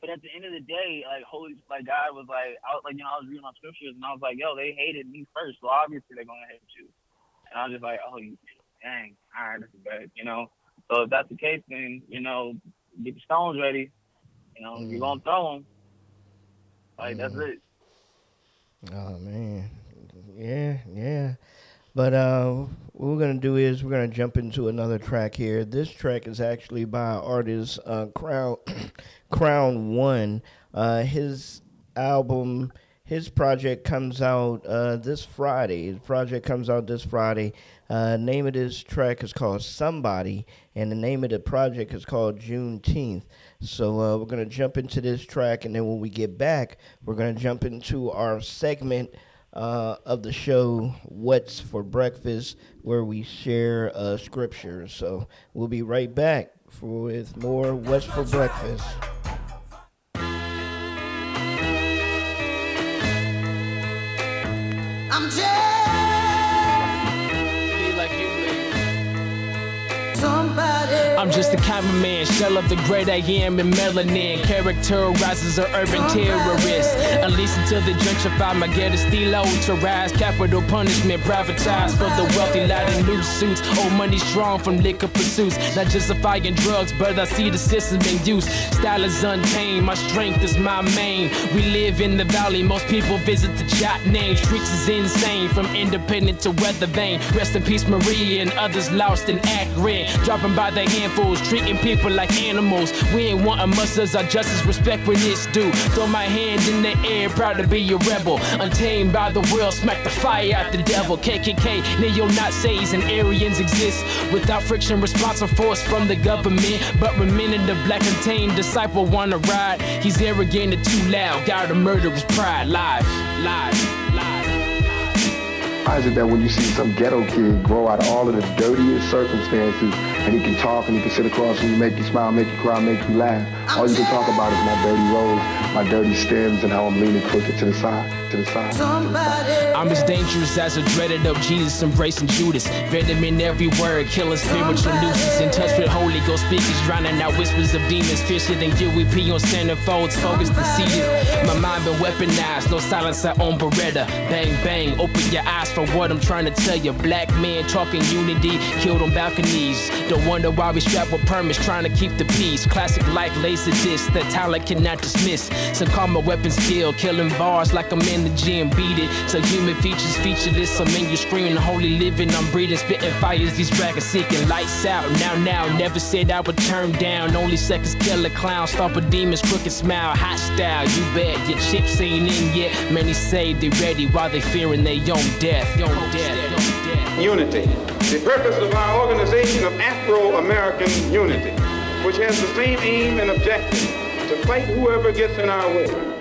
But at the end of the day, like holy, like God was like, I was like, you know, I was reading my scriptures, and I was like, yo, they hated me first, so obviously they're gonna hate you. And I was just like, oh, you, dang, all right, this is bad, you know. So if that's the case, then you know, get the stones ready. You know, you're gonna throw them. Like that's it. Oh man, yeah, yeah. But uh, what we're gonna do is we're gonna jump into another track here. This track is actually by artist uh, Crown Crown One. Uh, his album, his project comes out uh, this Friday. His project comes out this Friday. Uh, name of this track is called Somebody, and the name of the project is called Juneteenth. So uh, we're gonna jump into this track, and then when we get back, we're gonna jump into our segment uh, of the show, What's for Breakfast, where we share uh, scripture. So we'll be right back for, with more What's for Breakfast. I'm just I'm just a common man, shell of the great I am in melanin. Characterizes an urban terrorist. Unleashed until they gentrify my ghetto stilo to rise. Capital punishment, privatized for the wealthy, of new suits. Old money strong from liquor pursuits. Not justifying drugs, but I see the system being used. Style is untamed, my strength is my main. We live in the valley, most people visit the jot name. Streets is insane, from independent to weather vane. Rest in peace, Marie, and others lost in Akron. Dropping by the handfuls, treating people like animals. We ain't wanting muscles, our justice, respect when it's due. Throw my hand in the air, proud to be a rebel. Untamed by the world, smack the fire out the devil. KKK, neo Nazis, and Aryans exist without friction, responsive force from the government. But remaining the black untamed disciple wanna ride. He's arrogant and too loud, gotta murder his pride. Live, live, live. Why is it that when you see some ghetto kid grow out of all of the dirtiest circumstances and he can talk and he can sit across from you, make you smile, make you cry, make you laugh, all you can talk about is my dirty roads, my dirty stems, and how I'm leaning crooked to the side. To the side. I'm as dangerous as a dreaded up Jesus embracing Judas. Venom in every word, killing spiritual nuisance. In touch with Holy Ghost speakers, drowning out whispers of demons. Fiercer than UEP on centerfolds, focused and seated. My mind been weaponized, no silence, I own Beretta. Bang, bang, open your eyes for what I'm trying to tell you. Black men talking unity, killed on balconies. Don't wonder why we strap with permits, trying to keep the peace. Classic like laser disc that talent cannot dismiss. Some call my weapon skill, killing bars like I'm in the gym. Beat it, so human features featureless. I'm in your screaming, holy living. I'm breathing, spitting fires. These dragons seeking lights out. Now, now, never said I would turn down. Only seconds, killer clown, stomp a demon's crooked smile. Hot style, you bet. Your chips ain't in yet. Many say they ready while they fearing their own death. Own death. Unity. The purpose of our organization of Afro-American Unity, which has the same aim and objective to fight whoever gets in our way.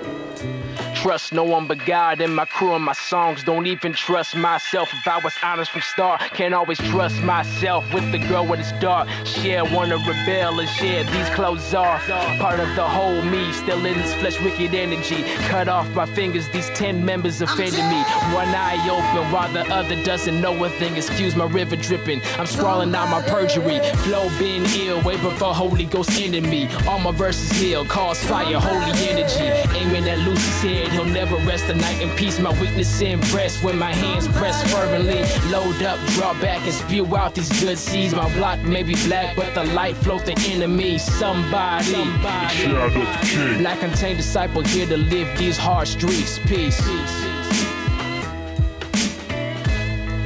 Trust no one but God and my crew and my songs. Don't even trust myself if I was honest from start. Can't always trust myself with the girl when it's dark. Share, wanna rebel and share these clothes off. Part of the whole me, still in this flesh, wicked energy. Cut off my fingers, these ten members offended me. One eye open while the other doesn't know a thing. Excuse my river dripping. I'm scrawling out my perjury. Flow been ill, way before Holy Ghost ended me. All my verses heal, cause fire, holy energy. Aiming at Lucy's head, he'll never rest a night in peace. My weakness in breast when my hands press fervently. Load up, draw back, and spew out these good seeds. My block may be black, but the light float the enemy. Somebody, somebody. Black untamed disciple here to live these hard streets. Peace.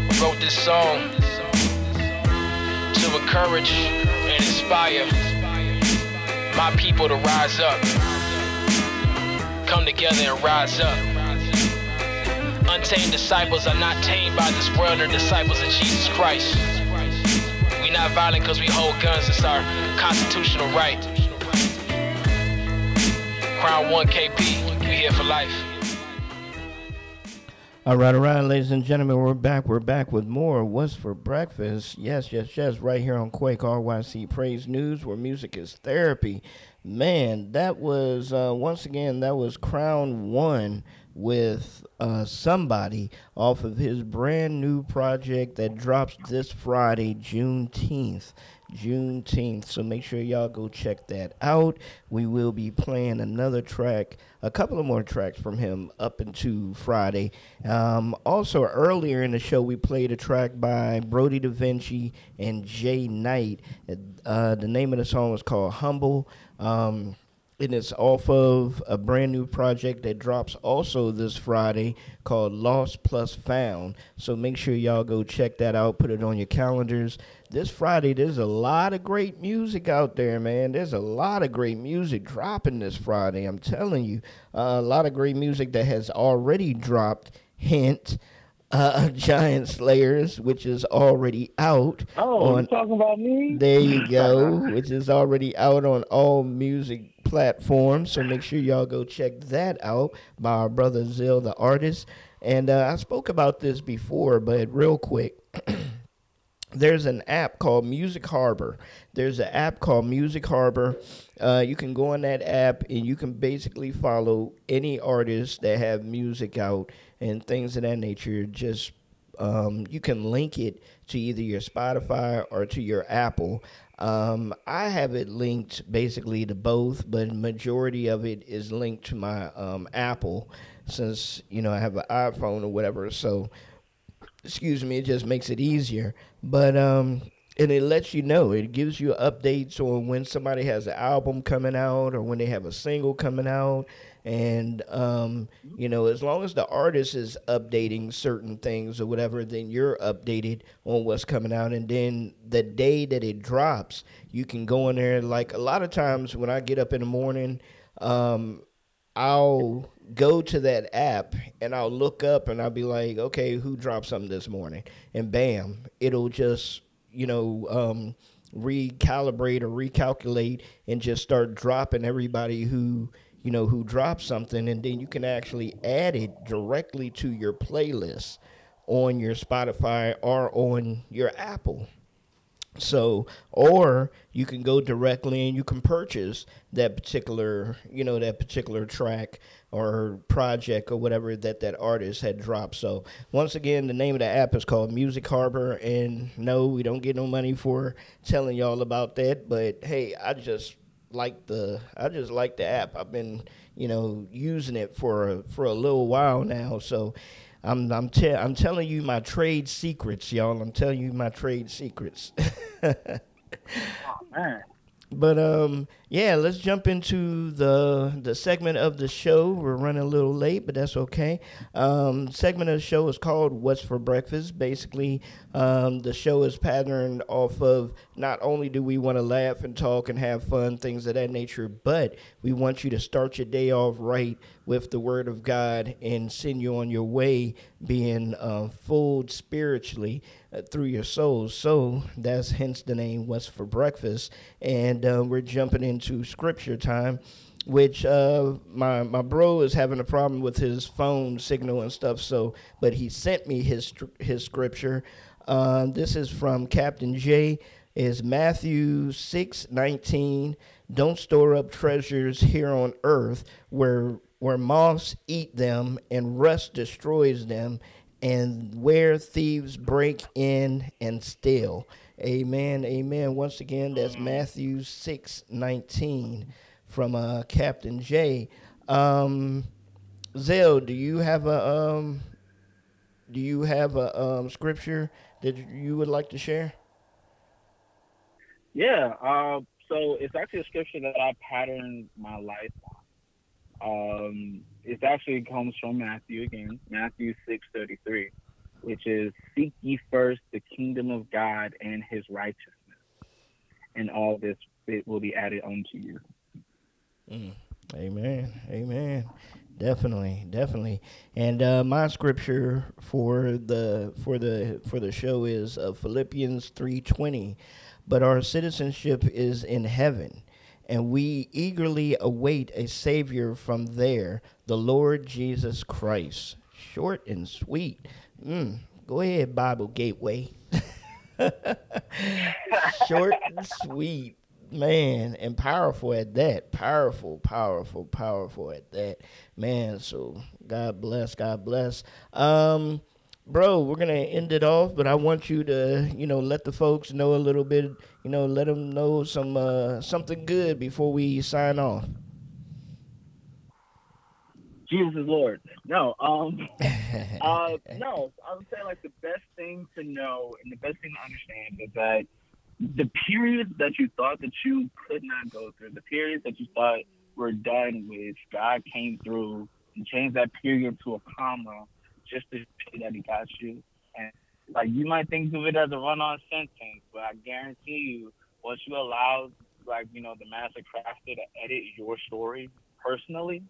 I wrote this song to encourage and inspire my people to rise up come together and rise up. Untamed disciples are not tamed by this world, they're disciples of Jesus Christ. We not violent because we hold guns, it's our constitutional right. Crown 1 KP, we here for life. All right, all right, ladies and gentlemen, we're back. We're back with more What's for Breakfast. Yes, yes, yes, right here on Quake RYC Praise News, where music is therapy. Man, that was, uh, once again, that was Crown One with uh, somebody off of his brand new project that drops this Friday, Juneteenth. Juneteenth. So make sure y'all go check that out. We will be playing another track, a couple of more tracks from him up into Friday. Um, also, earlier in the show, we played a track by Brody Da Vinci and Jay Knight. Uh, the name of the song is called Humble. Um, and it's off of a brand new project that drops also this Friday called Lost Plus Found. So make sure y'all go check that out, put it on your calendars. This Friday, there's a lot of great music out there, man. There's a lot of great music dropping this Friday. I'm telling you, uh, a lot of great music that has already dropped. Hint. Uh, Giant Slayers, which is already out. Oh, on, you talking about me? There you go, which is already out on all music platforms. So make sure y'all go check that out by our brother Zsel, the artist. And uh, I spoke about this before, but real quick. There's an app called Music Harbor. There's an app called Music Harbor. Uh, you can go on that app and you can basically follow any artists that have music out and things of that nature. Just um, you can link it to either your Spotify or to your Apple. Um, I have it linked basically to both, but majority of it is linked to my um, Apple since you know I have an iPhone or whatever. So, excuse me, it just makes it easier. But um, and it lets you know. It gives you updates on when somebody has an album coming out or when they have a single coming out. And um, you know, as long as the artist is updating certain things or whatever, then you're updated on what's coming out. And then the day that it drops, you can go in there. Like a lot of times when I get up in the morning, um, I'll go to that app and I'll look up and I'll be like, okay, who dropped something this morning? And bam, it'll just you know, um, recalibrate or recalculate and just start dropping everybody who, you know, who dropped something. And then you can actually add it directly to your playlist on your Spotify or on your Apple. So, or you can go directly and you can purchase that particular, you know, that particular track or project or whatever that that artist had dropped. So, once again, the name of the app is called Music Harbor, and no, we don't get no money for telling y'all about that. But hey, I just like the I just like the app. I've been, you know, using it for a, for a little while now. So I'm I'm te- I'm telling you my trade secrets, y'all. I'm telling you my trade secrets. oh man. But um, yeah, let's jump into the the segment of the show. We're running a little late, but that's okay. Um, segment of the show is called "What's for Breakfast." Basically, um, the show is patterned off of not only do we want to laugh and talk and have fun, things of that nature, but we want you to start your day off right with the Word of God and send you on your way, being uh, spiritually uh, through your soul. So that's hence the name "What's for Breakfast," and uh, we're jumping into scripture time which uh, my my bro is having a problem with his phone signal and stuff. So, but he sent me his his scripture. Uh, this is from Captain J. Is Matthew six nineteen. Don't store up treasures here on earth where where moths eat them and rust destroys them, and where thieves break in and steal. Amen. Amen. Once again, that's Matthew six nineteen from uh, Captain J. Um, Zsel, do you have a um, do you have a um, scripture that you would like to share? Yeah. Uh, so it's actually a scripture that I patterned my life on. Um, it actually comes from Matthew again, Matthew six thirty three, which is seek ye first the kingdom of God and His righteousness, and all this it will be added unto you. Mm. Amen. Amen. Definitely, definitely. And uh, my scripture for the for the for the show is uh, Philippians three twenty. But our citizenship is in heaven, and we eagerly await a Savior from there, the Lord Jesus Christ. Short and sweet. Mm. Go ahead, Bible Gateway. Short and sweet man and powerful at that powerful powerful powerful at that man so god bless god bless um bro we're gonna end it off but i want you to you know let the folks know a little bit you know let them know some uh something good before we sign off. Jesus is lord. No um uh no i would say like the best thing to know and the best thing to understand is that the periods that you thought that you could not go through, the periods that you thought were done with, God came through and changed that period to a comma just to say that He got you. And like you might think of it as a run-on sentence, but I guarantee you, once you allow like you know the master crafter to edit your story personally,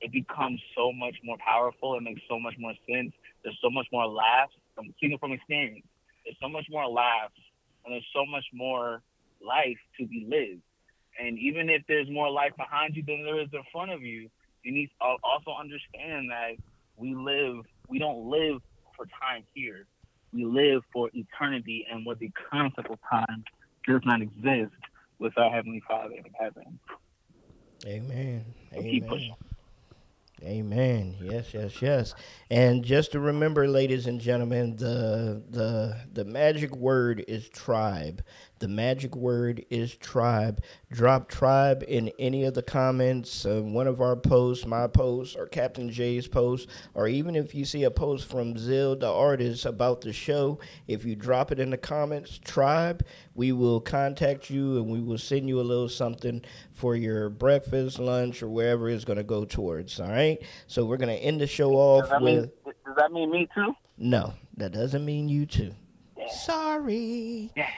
it becomes so much more powerful. It makes so much more sense. There's so much more laughs. I'm speaking from experience. There's so much more laughs and there's so much more life to be lived. And even if there's more life behind you than there is in front of you, you need to also understand that we live, we don't live for time here. We live for eternity, and what the concept of time does not exist with our Heavenly Father in heaven. Amen. So Amen. Amen. Yes, yes, yes. And just to remember, ladies and gentlemen, the the the magic word is tribe. The magic word is tribe. Drop tribe in any of the comments, uh, one of our posts, my post, or Captain Jay's post, or even if you see a post from Zsel, the artist, about the show, if you drop it in the comments, tribe, we will contact you and we will send you a little something for your breakfast, lunch, or wherever it's going to go towards. All right. So we're going to end the show off does with. Mean, does that mean me too? No, that doesn't mean you too. Yeah. Sorry. Yeah.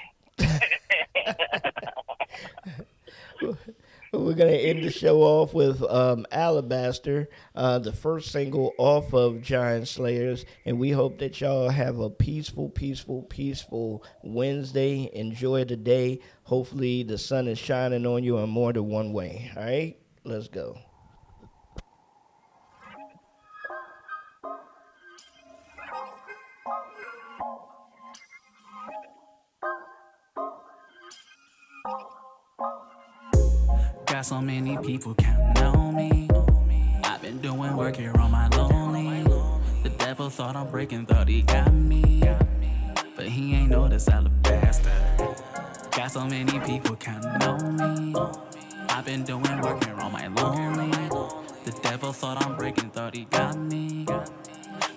We're gonna end the show off with um, "Alabaster," uh, the first single off of Giant Slayers, and we hope that y'all have a peaceful, peaceful, peaceful Wednesday. Enjoy the day. Hopefully, the sun is shining on you in more than one way. All right, let's go. Got so many people counting on me. I've been doing work here on my lonely. The devil thought I'm breaking, thought he got me. But he ain't know this alabaster. Got so many people counting on me. I've been doing work here on my lonely. The devil thought I'm breaking, thought he got me.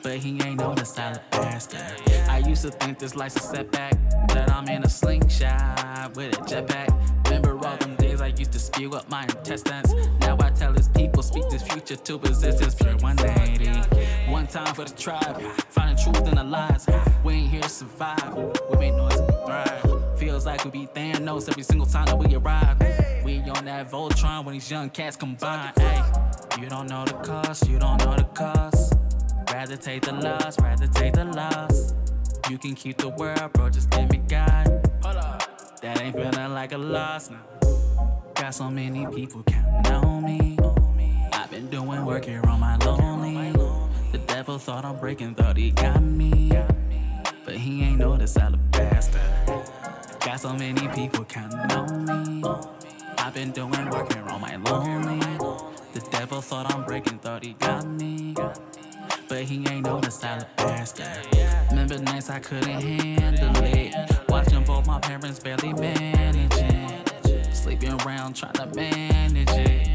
But he ain't know this alabaster. I used to think this life's a setback. That I'm in a slingshot with a jetpack. Remember all them used to spew up my intestines. Now I tell his people, speak this future to resistance. Pure 180. One time for the tribe. Finding truth in the lies. We ain't here to survive. We make noise and thrive. Feels like we be Thanos every single time that we arrive. We on that Voltron when these young cats combine. Hey, you don't know the cost, you don't know the cost. Rather take the loss, rather take the loss. You can keep the world, bro, just give me God. That ain't feeling like a loss now. Got so many people counting on me. I've been doing work here on my lonely. The devil thought I'm breaking, thought he got me. But he ain't know this alabaster. Got so many people counting on me. I've been doing work here on my lonely. The devil thought I'm breaking, thought he got me. But he ain't know the alabaster. Remember nights I couldn't handle it. Watching both my parents barely managing. Around trying to manage it.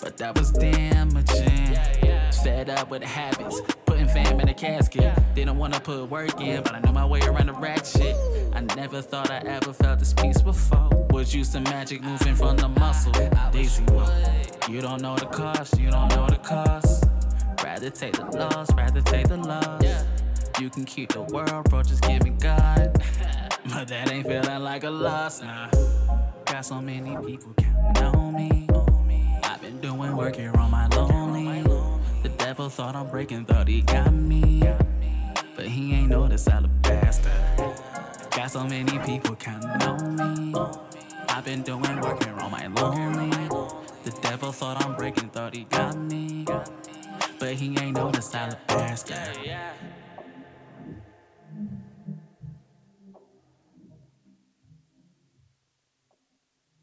But that was damaging. Fed up with the habits. Putting fam in a casket. Didn't wanna put work in, but I knew my way around the rat shit. I never thought I ever felt this peace before. Was used to magic moving from the muscle. Daisy, you don't know the cost, you don't know the cost. Rather take the loss, rather take the loss. You can keep the world, bro, just give me God. But that ain't feeling like a loss, nah. Got so many people counting on me. I've been doing work here on my lonely. The devil thought I'm breaking, thought he got me. But he ain't know this alabaster. Got so many people counting on me. I've been doing work here on my lonely. The devil thought I'm breaking, thought he got me. But he ain't know this alabaster.